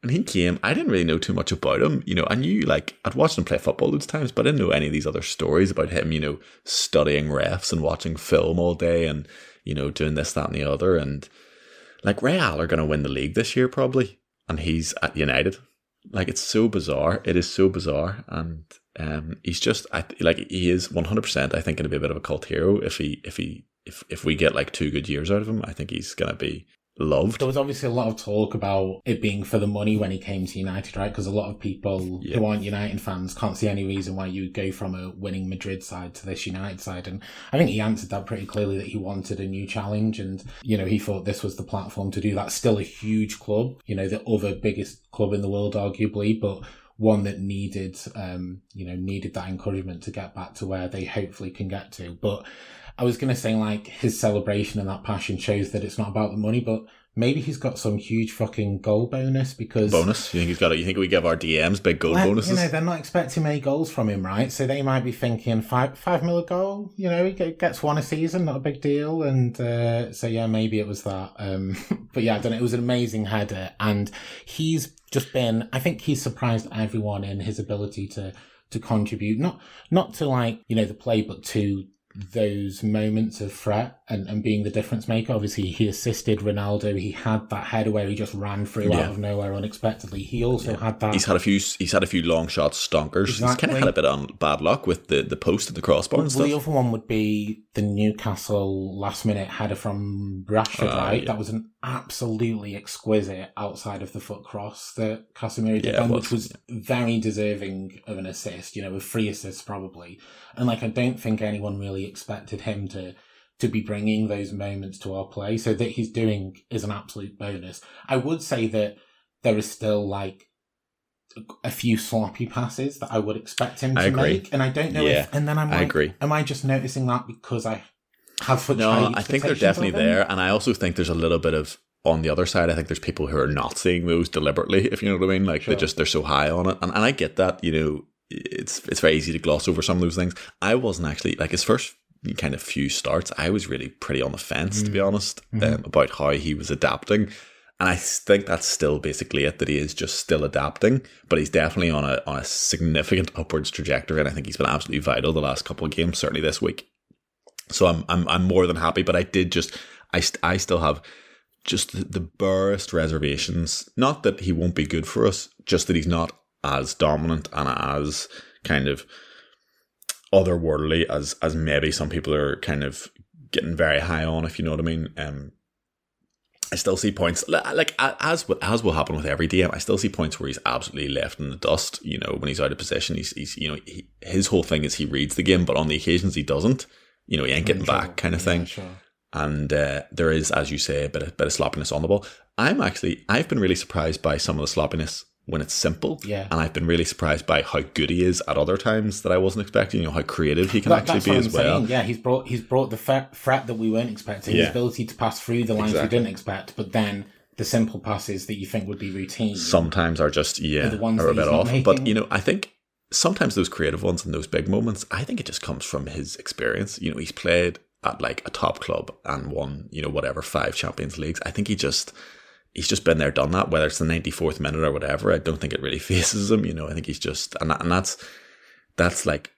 B: when he came, I didn't really know too much about him. You know, I knew like I'd watched him play football those times, but I didn't know any of these other stories about him. You know, studying refs and watching film all day, and you know, doing this, that, and the other. And like Real are going to win the league this year probably, and he's at United. Like it's so bizarre. It is so bizarre, and um, he's just I like he is one hundred percent. I think going to be a bit of a cult hero if he if he if if we get like two good years out of him. I think he's going to be loved.
C: There was obviously a lot of talk about it being for the money when he came to United, right? Because a lot of people
B: Yeah.
C: who aren't United fans can't see any reason why you would go from a winning Madrid side to this United side. And I think he answered that pretty clearly that he wanted a new challenge and, you know, he thought this was the platform to do that. Still a huge club, you know, the other biggest club in the world, arguably, but one that needed, um, you know, needed that encouragement to get back to where they hopefully can get to. But I was going to say, like, his celebration and that passion shows that it's not about the money, but maybe he's got some huge fucking goal bonus because.
B: bonus. You think he's got? it? you think we give our DMs big goal
C: Well,
B: bonuses?
C: You know, they're not expecting many goals from him, right? So they might be thinking five five mil a goal. You know, he gets one a season, not a big deal. And uh, so yeah, maybe it was that. Um, [laughs] but yeah, I don't know. It was an amazing header, and he's just been. I think he's surprised everyone in his ability to to contribute, not not to like you know the play, but to those moments of threat and, and being the difference maker. Obviously, he assisted Ronaldo. He had that header where he just ran through
B: Yeah.
C: out of nowhere unexpectedly. He also had that.
B: He's had a few. He's had a few long shots, stonkers. He's kind of had a bit of bad luck with the, the post and the crossbar and stuff.
C: the other one would be the Newcastle last minute header from Rashford,
B: Ah,
C: right?
B: yeah.
C: That was an absolutely exquisite outside of the foot cross that Casemiro did,
B: Yeah,
C: which was very deserving of an assist, you know, with three assists probably. And like, I don't think anyone really expected him to to be bringing those moments to our play. So that he's doing is an absolute bonus. I would say that there is still like a few sloppy passes that I would expect him to make, and I don't know
B: Yeah,
C: if. And then I'm
B: I agree.
C: am I just noticing that because I have such
B: No, I think they're definitely there, and I also think there's a little bit of on the other side. I think there's people who are not seeing those deliberately, if you know what I mean. Like
C: Sure.
B: they just they're so high on it, and, and I get that. You know, it's it's very easy to gloss over some of those things. I wasn't actually like his first kind of few starts. I was really pretty on the fence, to be honest,
C: Mhm.
B: um, about how he was adapting. And I think that's still basically it. That he is just still adapting, but he's definitely on a on a significant [laughs] upwards trajectory. And I think he's been absolutely vital the last couple of games, certainly this week. So I'm I'm I'm more than happy. But I did just I st- I still have just the, the barest reservations. Not that he won't be good for us, just that he's not as dominant and as kind of otherworldly as as maybe some people are kind of getting very high on, if you know what I mean. Um, I still see points like as as will happen with every DM. I still see points where he's absolutely left in the dust. You know, when he's out of position, he's, he's you know he, his whole thing is he reads the game, but on the occasions he doesn't, you know, he ain't getting back, kind of thing. Yeah, sure. And uh, there is, as you say, a bit of bit of sloppiness on the ball. I'm actually I've been really surprised by some of the sloppiness when it's simple.
C: Yeah.
B: And I've been really surprised by how good he is at other times that I wasn't expecting, you know, how creative he can that, actually be as well. Saying.
C: Yeah, he's brought he's brought the threat that we weren't expecting, yeah. his ability to pass through the lines exactly. we didn't expect, but then the simple passes that you think would be routine
B: sometimes are just yeah are, the ones are a bit off. Making. But you know, I think sometimes those creative ones and those big moments, I think it just comes from his experience. You know, he's played at like a top club and won, you know, whatever five Champions Leagues. I think he just he's just been there, done that. Whether it's the ninety fourth minute or whatever, I don't think it really [laughs] faces him. You know, I think he's just and and that's that's like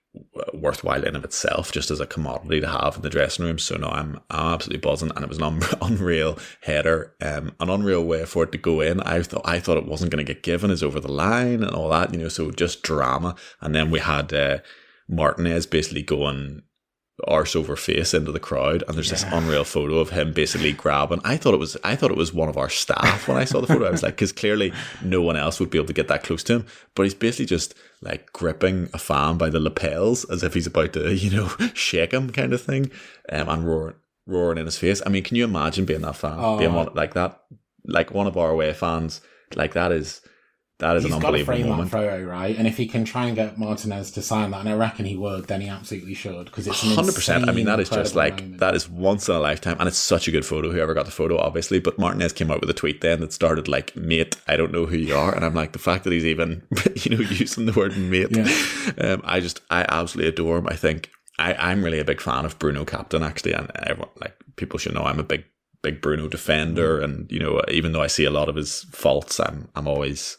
B: worthwhile in of itself, just as a commodity to have in the dressing room. So no, I'm I'm absolutely buzzing, and it was an un- [laughs] unreal header, um, an unreal way for it to go in. I thought I thought it wasn't going to get given as over the line and all that, you know. So just drama, and then we had uh, Martinez basically going arse over face into the crowd and there's yeah. this unreal photo of him basically grabbing I thought it was I thought it was one of our staff when I saw the photo I was like because clearly no one else would be able to get that close to him but he's basically just like gripping a fan by the lapels as if he's about to you know [laughs] shake him kind of thing um, and roaring roaring in his face I mean can you imagine being that fan oh. being one like that like one of our away fans like that is that is
C: He's
B: an unbelievable
C: got to frame
B: moment.
C: that photo, right? And if he can try and get Martinez to sign that, and I reckon he would, then he absolutely should because it's hundred percent.
B: I mean, that is just like moment. that is once in a lifetime, and it's such a good photo. Whoever got the photo, obviously, but Martinez came out with a tweet then that started like, "Mate, I don't know who you are," and I'm like, the fact that he's even [laughs] you know using the word "mate," yeah. um, I just I absolutely adore him. I think I I'm really a big fan of Bruno Captain actually, and everyone like people should know I'm a big big Bruno defender, and you know even though I see a lot of his faults, I'm I'm always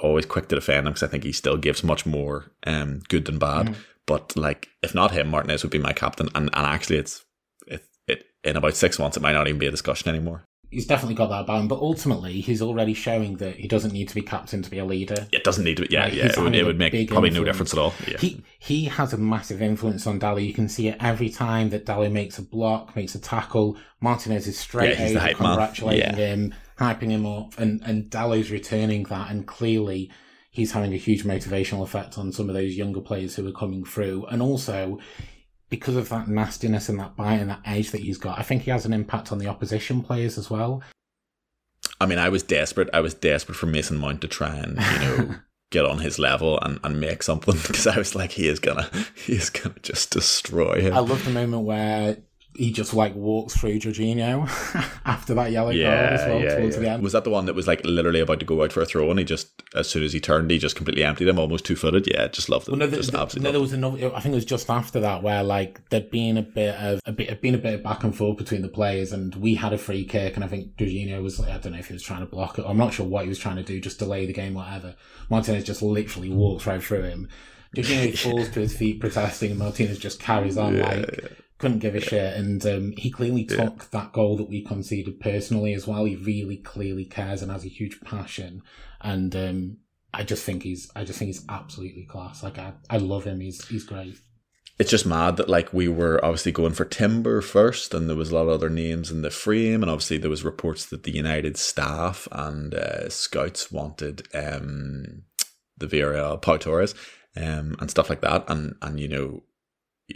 B: always quick to defend him because I think he still gives much more um, good than bad. Mm. But like, if not him, Martinez would be my captain. And, and actually, it's it, it in about six months, it might not even be a discussion anymore.
C: He's definitely got that about but ultimately, he's already showing that he doesn't need to be captain to be a leader.
B: It doesn't need to. Be, yeah, like, yeah. It would, it would make probably influence. no difference at all. Yeah.
C: He he has a massive influence on Dalot. You can see it every time that Dalot makes a block, makes a tackle. Martinez is straight yeah, out congratulating yeah. him hyping him up, and and Dalot's returning that, and clearly he's having a huge motivational effect on some of those younger players who are coming through, and also because of that nastiness and that bite and that edge that he's got, I think he has an impact on the opposition players as well.
B: I mean, I was desperate. I was desperate for Mason Mount to try and you know. [laughs] get on his level and, and make something [laughs] because I was like he is gonna he is gonna just destroy him.
C: I love the moment where he just like walks through Jorginho [laughs] after that yellow yeah, card as well yeah, towards yeah. the end.
B: Was that the one that was like literally about to go out for a throw and he just as soon as he turned he just completely emptied him almost two footed? Yeah, just loved it. Well, no, the, just
C: the,
B: absolutely
C: no, there was another I think it was just after that where like there'd been a bit of a bit been a bit of back and forth between the players and we had a free kick and I think Jorginho was like I don't know if he was trying to block it. I'm not sure what he was trying to do, just delay the game, whatever. Martinez just literally walks right through him. Jorginho [laughs] falls to his feet protesting and Martinez just carries on like couldn't give a shit. And um, he clearly took yeah. that goal that we conceded personally as well. He really clearly cares and has a huge passion. And um, I just think he's, I just think he's absolutely class. Like I, I love him. He's, he's great.
B: It's just mad that like we were obviously going for Timber first, and there was a lot of other names in the frame, and obviously there was reports that the United staff and uh, scouts wanted um, the Villarreal Pau Torres um, and stuff like that, and and you know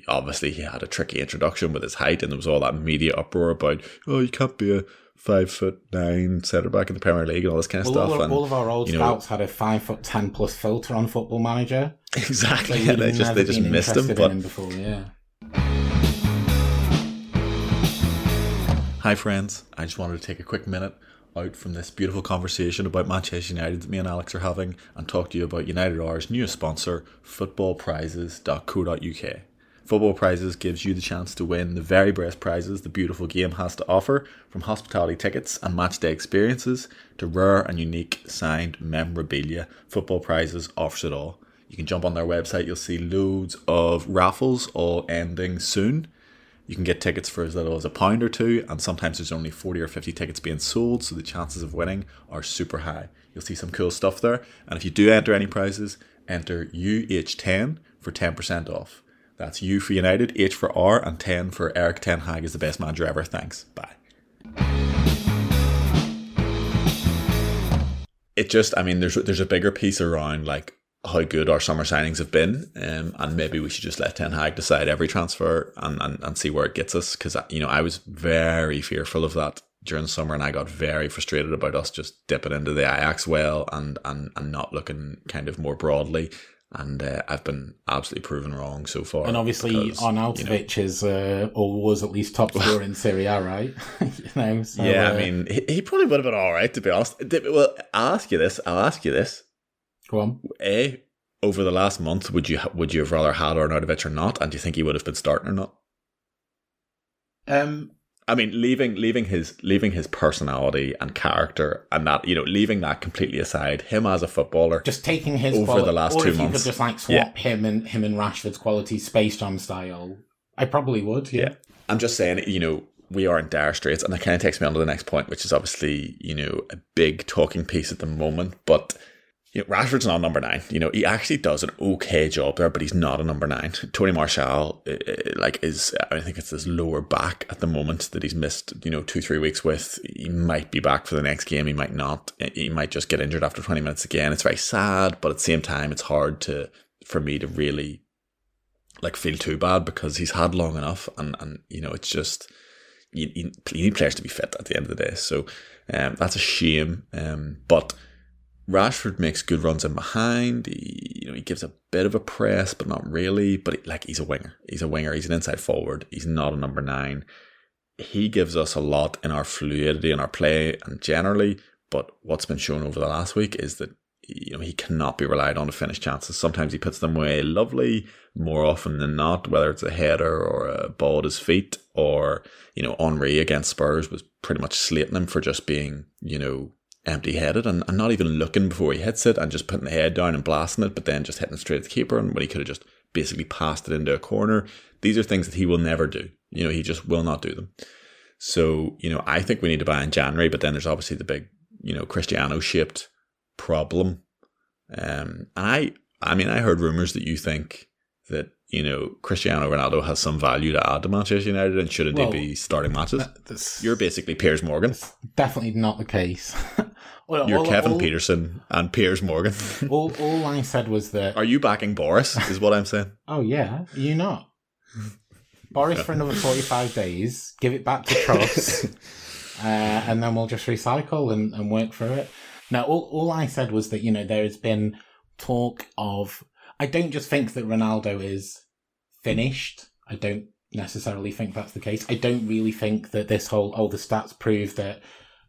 B: obviously he had a tricky introduction with his height, and there was all that media uproar about, oh, you can't be a five foot nine centre back in the Premier League and all this kind of
C: well,
B: stuff.
C: All,
B: and,
C: all of our old scouts know, had a five foot ten plus filter on Football Manager. [laughs]
B: Exactly, yeah, they just they just missed him. But him
C: before, yeah.
B: Hi, friends. I just wanted to take a quick minute out from this beautiful conversation about Manchester United that me and Alex are having and talk to you about United Hour's newest sponsor, footballprizes.co.uk. Football Prizes gives you the chance to win the very best prizes the beautiful game has to offer, from hospitality tickets and matchday experiences to rare and unique signed memorabilia. Football Prizes offers it all. You can jump on their website, you'll see loads of raffles all ending soon. You can get tickets for as little as a pound or two, and sometimes there's only 40 or 50 tickets being sold, so the chances of winning are super high. You'll see some cool stuff there, and if you do enter any prizes, enter UH10 for 10% off. That's U for United, H for Hour, and 10 for Eric Ten Hag is the best manager ever. Thanks. Bye. It just, I mean, there's there's a bigger piece around like how good our summer signings have been, um, and maybe we should just let Ten Hag decide every transfer and, and, and see where it gets us. Because you know, I was very fearful of that during the summer, and I got very frustrated about us just dipping into the Ajax well and and and not looking kind of more broadly and uh, I've been absolutely proven wrong so far.
C: And obviously, because, Arnautovic you know, is uh, or was at least top scorer in Serie A, right? [laughs]
B: you know, so, yeah. Uh, I mean, he, he, probably would have been all right to be honest. Well, I'll ask you this. I'll ask you this.
C: Go on.
B: A over the last month, would you would you have rather had Arnautovic or not? And do you think he would have been starting or not?
C: Um,
B: I mean, leaving leaving his leaving his personality and character and that you know leaving that completely aside, him as a footballer,
C: just taking his over the last two if months, you could just like swap yeah. him and him and Rashford's quality, Space Jam style. I probably would. Yeah. yeah.
B: I'm just saying, you know, we are in dire straits, and that kind of takes me on to the next point, which is obviously you know a big talking piece at the moment, but you know, Rashford's not number nine. You know, he actually does an okay job there, but he's not a number nine. Tony Martial, uh, uh, like, is I think it's his lower back at the moment that he's missed. You know, two three weeks with. He might be back for the next game. He might not. He might just get injured after twenty minutes again. It's very sad, but at the same time, it's hard to for me to really like feel too bad because he's had long enough, and and you know, it's just you, you need players to be fit at the end of the day. So um, that's a shame. Um, but Rashford makes good runs in behind. He, you know, he gives a bit of a press, but not really. But he, like, he's a winger. He's a winger. He's an inside forward. He's not a number nine. He gives us a lot in our fluidity in our play and generally. But what's been shown over the last week is that you know he cannot be relied on to finish chances. Sometimes he puts them away lovely. More often than not, whether it's a header or a ball at his feet, or you know Henry against Spurs was pretty much slating him for just being you know empty headed and, and not even looking before he hits it and just putting the head down and blasting it, but then just hitting straight at the keeper and when he could have just basically passed it into a corner. These are things that he will never do. You know, he just will not do them. So, you know, I think we need to buy in January, but then there's obviously the big, you know, Cristiano shaped problem. Um, and I, I mean, I heard rumors that you think that you know, Cristiano Ronaldo has some value to add to Manchester United and shouldn't well, he be starting matches? You're basically Piers Morgan.
C: Definitely not the case. [laughs]
B: well, You're all, Kevin all, Pietersen and Piers Morgan. [laughs]
C: all, all I said was that.
B: Are you backing Boris? Is what I'm saying.
C: oh, yeah. You not? Boris for another 45 days, give it back to Truss, [laughs] uh, and then we'll just recycle and, and work through it. Now, all, all I said was that, you know, there has been talk of I don't just think that Ronaldo is finished. I don't necessarily think that's the case. I don't really think that this whole, oh, the stats prove that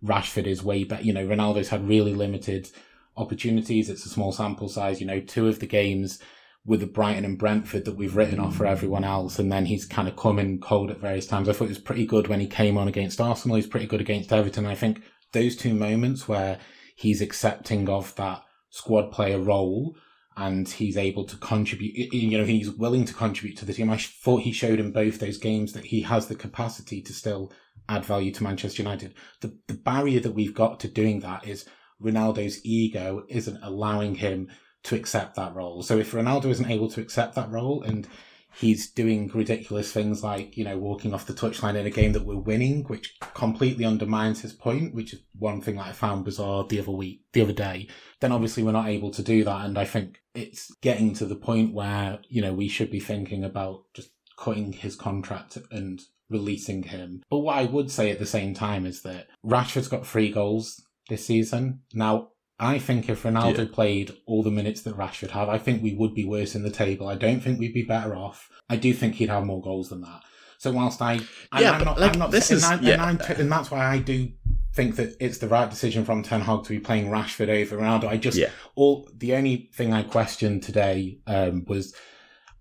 C: Rashford is way better. You know, Ronaldo's had really limited opportunities. It's a small sample size. You know, two of the games with the Brighton and Brentford that we've written off for mm. everyone else. And then he's kind of come in cold at various times. I thought he was pretty good when he came on against Arsenal. He's pretty good against Everton. I think those two moments where he's accepting of that squad player role and he's able to contribute. You know, he's willing to contribute to the team. I thought he showed in both those games that he has the capacity to still add value to Manchester United. The the barrier that we've got to doing that is Ronaldo's ego isn't allowing him to accept that role. So if Ronaldo isn't able to accept that role and he's doing ridiculous things like, you know, walking off the touchline in a game that we're winning, which completely undermines his point, which is one thing that I found bizarre the other week, the other day, then obviously we're not able to do that. And I think it's getting to the point where, you know, we should be thinking about just cutting his contract and releasing him. But what I would say at the same time is that Rashford's got three goals this season. Now, I think if Ronaldo yeah. played all the minutes that Rashford had, I think we would be worse in the table. I don't think we'd be better off. I do think he'd have more goals than that. So whilst I,
B: yeah, I'm not, like, I'm not, this is,
C: and,
B: yeah.
C: and, and, that's why I do think that it's the right decision from Ten Hag to be playing Rashford over Ronaldo. I just, yeah. all the only thing I questioned today um, was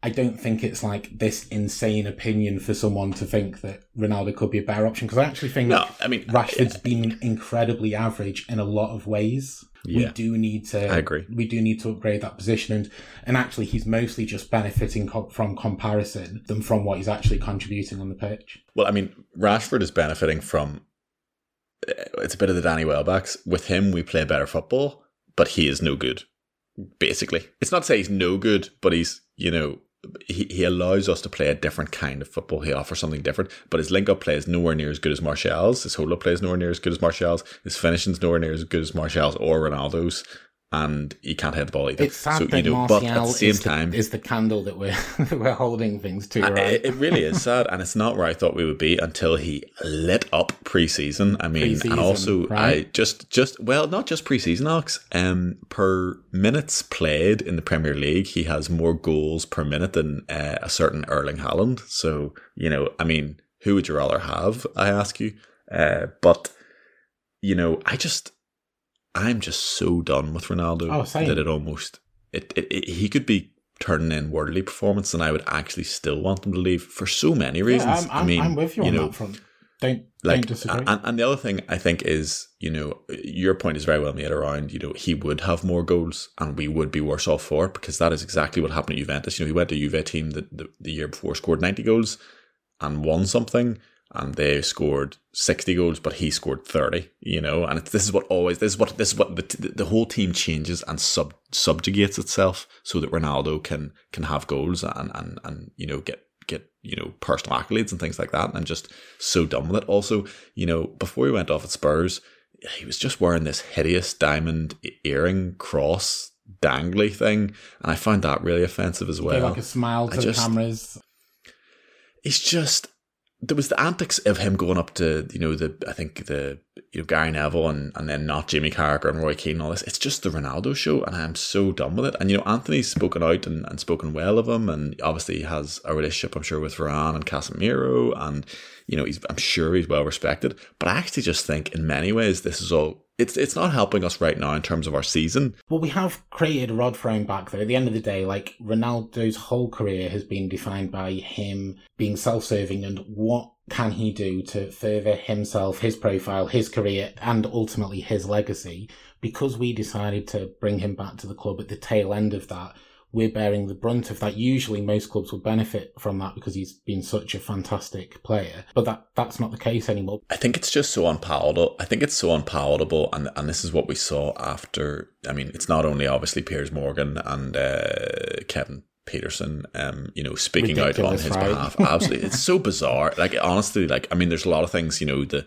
C: I don't think it's like this insane opinion for someone to think that Ronaldo could be a better option because I actually think
B: no, I mean
C: Rashford's been incredibly average in a lot of ways. Yeah. We do need to.
B: I agree.
C: We do need to upgrade that position, and and actually, he's mostly just benefiting co- from comparison than from what he's actually contributing on the pitch.
B: Well, I mean, Rashford is benefiting from. Uh, it's a bit of the Danny Welbecks. With him, we play better football, but he is no good. Basically, it's not to say he's no good, but he's you know he, he allows us to play a different kind of football. He offers something different, but his link up play is nowhere near as good as Martial's. His hold up play is nowhere near as good as Martial's. His finishing is nowhere near as good as Martial's or Ronaldo's and he can't hit the ball either.
C: It's sad so, that you know, Martial but at the same is time, the, is the candle that we're [laughs] that we're holding things to. Right?
B: It, it, really is sad, and it's not where I thought we would be until he lit up preseason. I mean, pre-season, and also right? I just just well, not just preseason, Alex. Um, per minutes played in the Premier League, he has more goals per minute than uh, a certain Erling Haaland. So you know, I mean, who would you rather have? I ask you. Uh, but you know, I just I'm just so done with Ronaldo
C: oh,
B: that it almost it, it, it, he could be turning in worldly performance, and I would actually still want him to leave for so many reasons.
C: Yeah, I'm, I'm, I mean, I'm with you, you on know, that front. Don't like, don't disagree.
B: And, and the other thing I think is, you know, your point is very well made around, you know, he would have more goals and we would be worse off for it because that is exactly what happened at Juventus. You know, he went to Juve team the, the, the year before, scored 90 goals and won something and they scored 60 goals but he scored 30 you know? And this is what always this is what this is what the, the whole team changes and sub subjugates itself so that Ronaldo can can have goals and and and you know get get you know personal accolades and things like that and just so done with it. Also you know before he went off at Spurs he was just wearing this hideous diamond earring cross dangly thing and I found that really offensive as well
C: like a smile to I the just, cameras.
B: It's just there was the antics of him going up to you know the I think the you know Gary Neville and, and then not Jamie Carragher and Roy Keane and all this. It's just the Ronaldo show, and I'm so done with it. And you know Antony's spoken out and, and spoken well of him, and obviously he has a relationship I'm sure with Varane and Casemiro, and you know he's I'm sure he's well respected. But I actually just think in many ways this is all it's it's not helping us right now in terms of our season.
C: Well, we have created rod frame back though. At the end of the day, like Ronaldo's whole career has been defined by him being self-serving and what can he do to further himself, his profile, his career, and ultimately his legacy. Because we decided to bring him back to the club at the tail end of that, we're bearing the brunt of that. Usually most clubs would benefit from that because he's been such a fantastic player. But that that's not the case anymore.
B: I think it's just so unpalatable. I think it's so unpalatable and and this is what we saw after I mean, it's not only obviously Piers Morgan and uh, Kevin Pietersen, um, you know, speaking Ridiculous, out on his right? behalf. Absolutely. it's so bizarre. Like honestly, like I mean, there's a lot of things, you know, the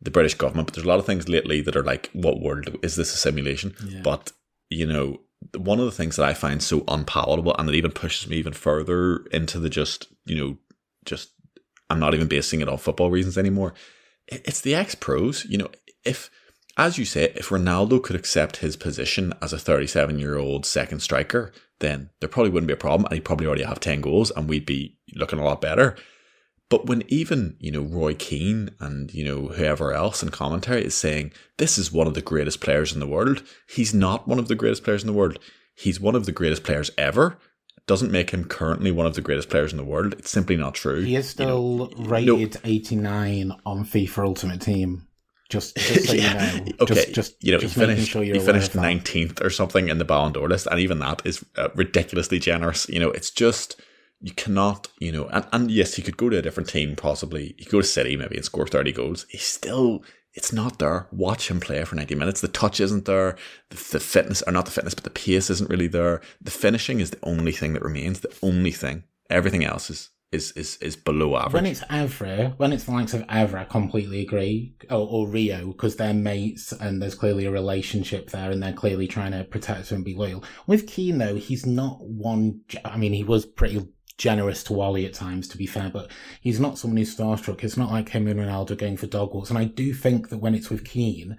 B: the British government, but there's a lot of things lately that are like, what world is this a simulation? Yeah. But, you know, one of the things that I find so unpalatable and that even pushes me even further into the just, you know, just I'm not even basing it on football reasons anymore. It's the ex pros. You know, if, as you say, if Ronaldo could accept his position as a 37 year old second striker, then there probably wouldn't be a problem and he'd probably already have 10 goals and we'd be looking a lot better. But when even, you know, Roy Keane and, you know, whoever else in commentary is saying this is one of the greatest players in the world, he's not one of the greatest players in the world. He's one of the greatest players ever. doesn't make him currently one of the greatest players in the world. It's simply not true.
C: He is still you know, rated no, 89 on FIFA Ultimate Team. Just, just so [laughs] yeah. you know,
B: okay.
C: Just, just,
B: you know, just he finished, sure he finished nineteenth or something in the Ballon d'Or list, and even that is uh, ridiculously generous. You know, it's just you cannot, you know, and, and yes, he could go to a different team possibly. He could go to City maybe and score 30 goals. He's still, it's not there. Watch him play for 90 minutes. The touch isn't there. The, the fitness, or not the fitness, but the pace isn't really there. The finishing is the only thing that remains. The only thing. Everything else is is is, is below average.
C: When it's Evra, when it's the likes of Evra, I completely agree. Or, or Rio, because they're mates and there's clearly a relationship there and they're clearly trying to protect him and be loyal. With Keane, though, he's not one. I mean, he was pretty generous to Wally at times, to be fair, but he's not someone who's starstruck. It's not like him and Ronaldo going for dog walks. And I do think that when it's with Keane,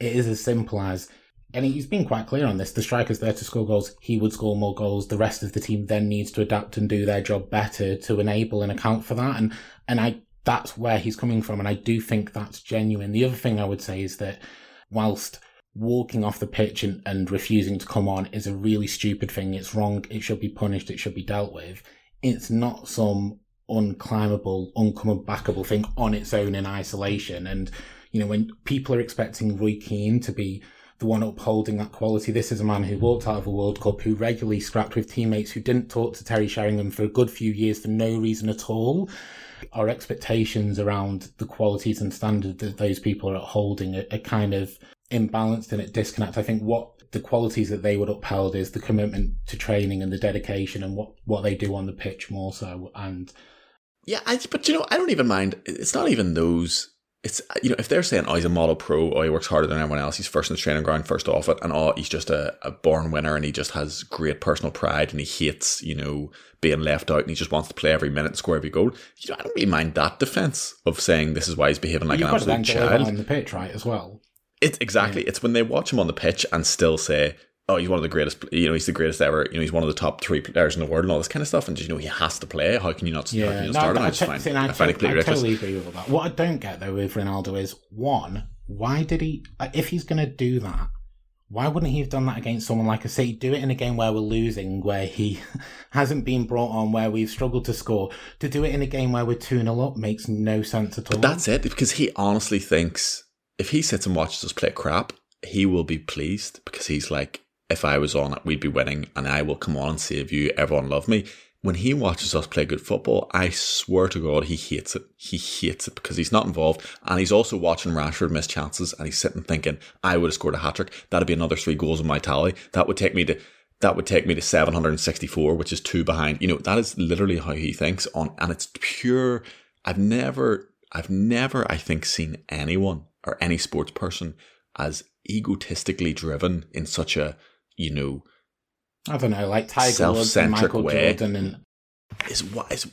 C: it is as simple as, and he's been quite clear on this, the striker's there to score goals, he would score more goals. The rest of the team then needs to adapt and do their job better to enable and account for that. And, and I, that's where he's coming from. And I do think that's genuine. The other thing I would say is that whilst walking off the pitch and, and refusing to come on is a really stupid thing. It's wrong. It should be punished. It should be dealt with it's not some unclimbable, uncoming thing on its own in isolation. And, you know, when people are expecting Roy Keane to be the one upholding that quality, this is a man who walked out of a World Cup, who regularly scrapped with teammates who didn't talk to Teddy Sheringham for a good few years for no reason at all. Our expectations around the qualities and standards that those people are holding are, are kind of imbalanced and at disconnect. I think what the qualities that they would upheld is the commitment to training and the dedication and what, what they do on the pitch more so. And
B: yeah, I, but you know, I don't even mind. It's not even those. It's you know, if they're saying, "Oh, he's a model pro," or "He works harder than everyone else," he's first in the training ground, first off it, and oh, he's just a, a born winner, and he just has great personal pride, and he hates you know being left out, and he just wants to play every minute and score every goal. You know, I don't really mind that defense of saying this is why he's behaving like
C: you've
B: an
C: got to then
B: absolute child.
C: on the pitch, right, as well.
B: It's exactly. It's when they watch him on the pitch and still say, "Oh, he's one of the greatest. You know, he's the greatest ever. You know, he's one of the top three players in the world, and all this kind of stuff." And just, you know, he has to play. How can you not? how can you not start him? I, just
C: to-
B: find, I,
C: I,
B: find it
C: I totally agree with that. What I don't get though with Ronaldo is one, why did he? If he's going to do that, why wouldn't he have done that against someone like a City? Do it in a game where we're losing, where he [laughs] hasn't been brought on, where we've struggled to score. To do it in a game where we're two 0 up makes no sense at all.
B: But that's it, because he honestly thinks if he sits and watches us play crap, he will be pleased because he's like, if I was on it, we'd be winning, and I will come on and save you. Everyone love me. When he watches us play good football, I swear to God, he hates it. He hates it because he's not involved, and he's also watching Rashford miss chances, and he's sitting thinking, I would have scored a hat trick. That'd be another three goals in my tally. That would take me to. That would take me to 764, which is two behind. You know, that is literally how he thinks on, and it's pure. I've never, I've never, I think, seen anyone or any sports person as egotistically driven in such a, you know,
C: I don't know, like Tiger Woods and Michael
B: way.
C: Jordan, and
B: is what is.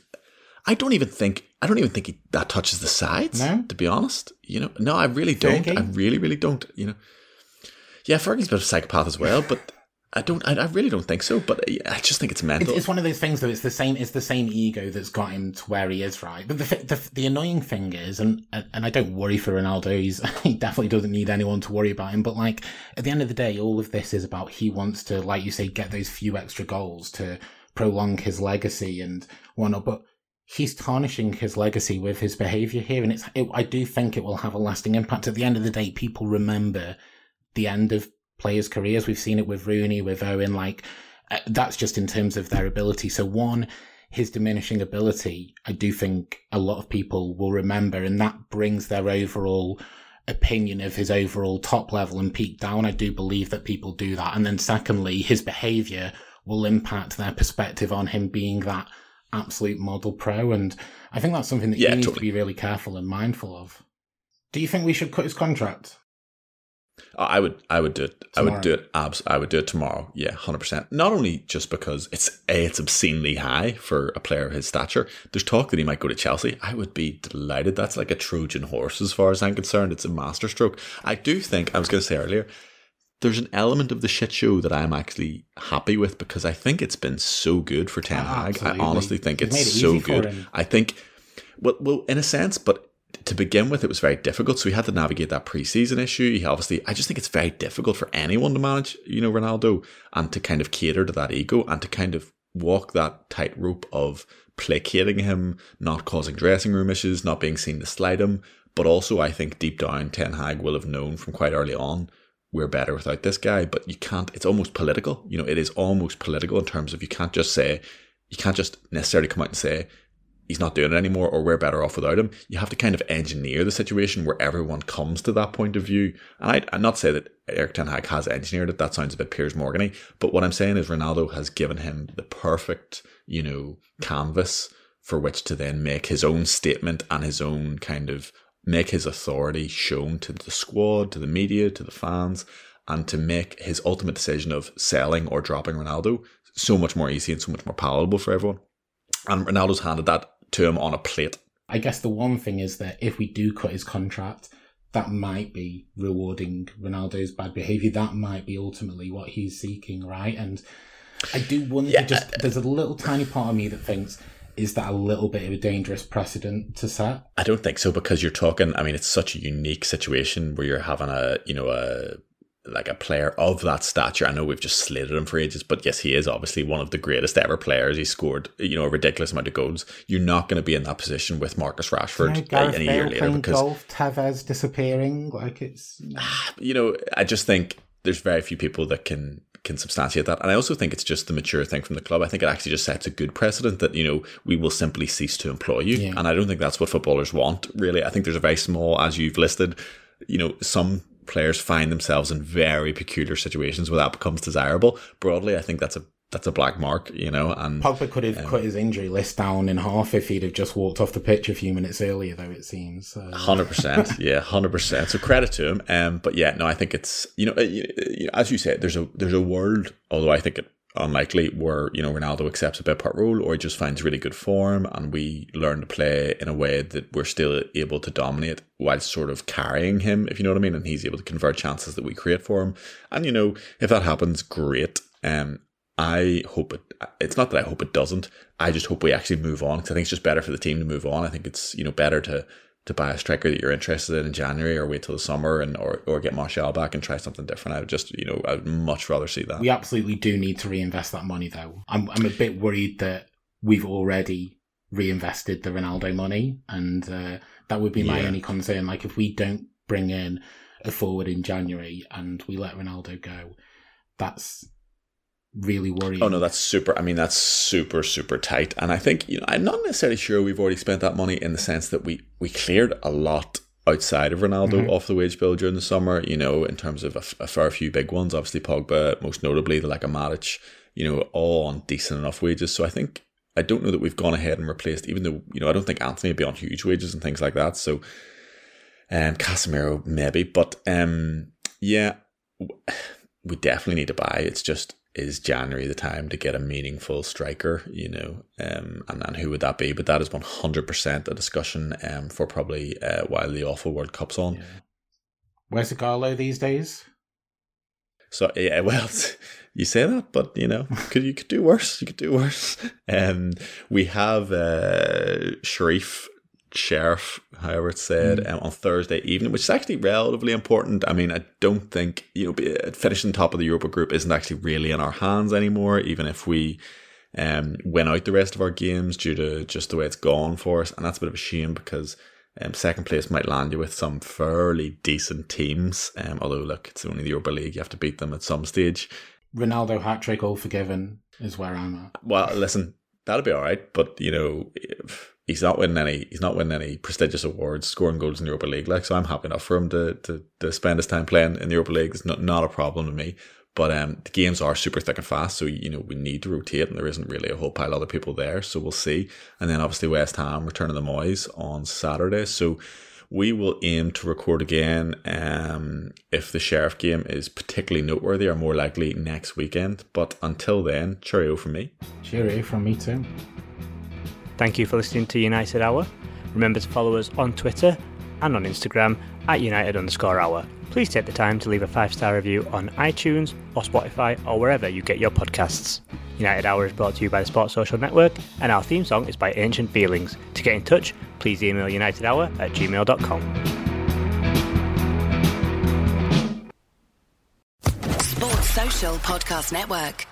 B: I don't even think I don't even think he, that touches the sides.
C: No?
B: to be honest, you know, no, I really don't.
C: Fergie?
B: I really, really don't. You know, yeah, Fergie's a bit of a psychopath as well, but I don't. I, I really don't think so. But I just think it's
C: It's,
B: mental.
C: it's one of those things though. It's the same. It's the same ego that's got him to where he is, right? But the the, the annoying thing is, and and I don't worry for Ronaldo. He's [laughs] he definitely doesn't need anyone to worry about him. But like at the end of the day, all of this is about he wants to, like you say, get those few extra goals to prolong his legacy and whatnot. But he's tarnishing his legacy with his behaviour here, and it's. It, I do think it will have a lasting impact. At the end of the day, people remember the end of players' careers. We've seen it with Rooney, with Owen. Like uh, that's just in terms of their ability. So one, his diminishing ability, I do think a lot of people will remember, and that brings their overall opinion of his overall top level and peak down. I do believe that people do that. And then secondly, his behaviour will impact their perspective on him being that absolute model pro. And I think that's something that
B: Yeah,
C: he needs
B: totally.
C: to be really careful and mindful of. Do you think we should cut his contract?
B: I would, I would do it. I would do it. Abs. I would do it tomorrow. Yeah, hundred percent. Not only just because it's a, it's obscenely high for a player of his stature. There's talk that he might go to Chelsea. I would be delighted. That's like a Trojan horse, as far as I'm concerned. It's a masterstroke. I do think I was going to say earlier. There's an element of the shit show that I'm actually happy with because I think it's been so good for Ten Hag. I honestly think
C: He's
B: it's
C: it
B: so good. I think, well, well, in a sense, but to begin with, it was very difficult. So he had to navigate that preseason issue. He obviously, I just think it's very difficult for anyone to manage, you know, Ronaldo and to kind of cater to that ego and to kind of walk that tightrope of placating him, not causing dressing room issues, not being seen to slight him. But also, I think deep down, Ten Hag will have known from quite early on we're better without this guy. But you can't. It's almost political. You know, it is almost political in terms of you can't just say you can't just necessarily come out and say he's not doing it anymore or we're better off without him. You have to kind of engineer the situation where everyone comes to that point of view. And I, I'm not say that Eric Ten Hag has engineered it. That sounds a bit Piers Morgan But what I'm saying is Ronaldo has given him the perfect, you know, canvas for which to then make his own statement and his own kind of make his authority shown to the squad, to the media, to the fans, and to make his ultimate decision of selling or dropping Ronaldo so much more easy and so much more palatable for everyone. And Ronaldo's handed that to him on a plate.
C: I guess the one thing is that if we do cut his contract, that might be rewarding Ronaldo's bad behaviour. That might be ultimately what he's seeking, right? And I do wonder
B: Yeah.
C: just uh, there's a little tiny part of me that thinks is that a little bit of a dangerous precedent to set?
B: I don't think so because you're talking. I mean, it's such a unique situation where you're having a, you know, a like a player of that stature. I know we've just slated him for ages, but yes, he is obviously one of the greatest ever players. He scored, you know, a ridiculous amount of goals. You're not going to be in that position with Marcus Rashford uh, any year later because
C: golf, Tevez disappearing, like it's [sighs]
B: you know, I just think there's very few people that can can substantiate that. And I also think it's just the mature thing from the club. I think it actually just sets a good precedent that, you know, we will simply cease to employ you.
C: Yeah.
B: And I don't think that's what footballers want, really. I think there's a very small, as you've listed, you know, some players find themselves in very peculiar situations where that becomes desirable. Broadly, I think that's a that's a black mark, you know. And
C: Pogba could have um, cut his injury list down in half if he'd have just walked off the pitch a few minutes earlier, though it seems.
B: Hundred uh, percent, [laughs] yeah, hundred percent. So credit to him. Um, but yeah, no, I think it's you know, uh, as you said, there's a there's a world, although I think it unlikely where you know Ronaldo accepts a bit part role or he just finds really good form and we learn to play in a way that we're still able to dominate while sort of carrying him if you know what I mean and he's able to convert chances that we create for him and you know if that happens great um I hope it. It's not that I hope it doesn't. I just hope we actually move on because I think it's just better for the team to move on. I think it's you know better to to buy a striker that you're interested in in January or wait till the summer and or, or get Martial back and try something different. I would just you know I'd much rather see that.
C: We absolutely do need to reinvest that money though. I'm I'm a bit worried that we've already reinvested the Ronaldo money, and uh, that would be my yeah. only concern. Like if we don't bring in a forward in January and we let Ronaldo go, that's really worrying.
B: Oh no, that's super. I mean, that's super super tight. And I think you know, I'm not necessarily sure we've already spent that money in the sense that we we cleared a lot outside of Ronaldo mm-hmm. off the wage bill during the summer. You know, in terms of a, a fair few big ones, obviously Pogba, most notably the like a Matic. You know, all on decent enough wages. So I think I don't know that we've gone ahead and replaced. Even though you know, I don't think Antony would be on huge wages and things like that. So, um, Casemiro maybe, but um, yeah, [sighs] we definitely need to buy. It's just is January the time to get a meaningful striker, you know, um, and, and who would that be? But that is 100% a discussion um, for probably uh, while the awful World Cup's on. Yeah.
C: Where's Ighalo these days?
B: So, yeah, [laughs] well, you say that, but, you know, [laughs] could you could do worse. You could do worse. Um, we have uh, Sharif sheriff, however it's said, mm. um, on Thursday evening, which is actually relatively important. I mean, I don't think you know finishing top of the Europa group isn't actually really in our hands anymore, even if we um win out the rest of our games due to just the way it's gone for us, and that's a bit of a shame because. Um, second place might land you with some fairly decent teams. Um, although, look, it's only the Europa League; you have to beat them at some stage.
C: Ronaldo hat trick, all forgiven, is where I'm at.
B: Well, listen, that'll be all right. But you know, if, he's not winning any he's not winning any prestigious awards, scoring goals in the Europa League. Like so I'm happy enough for him to to, to spend his time playing in the Europa League. It's not, not a problem to me. But um, the games are super thick and fast, so you know we need to rotate, and there isn't really a whole pile of other people there, so we'll see. And then obviously West Ham returning the Moyes on Saturday, so we will aim to record again um, if the Sheriff game is particularly noteworthy or more likely next weekend. But until then, cheerio from me.
C: Cheerio from me too.
D: Thank you for listening to United Hour. Remember to follow us on Twitter and on Instagram at United underscore hour. Please take the time to leave a five star review on iTunes or Spotify or wherever you get your podcasts. United Hour is brought to you by the Sports Social Network, and our theme song is by Ancient Feelings. To get in touch, please email unitedhour at gmail.com.
A: Sports Social Podcast Network.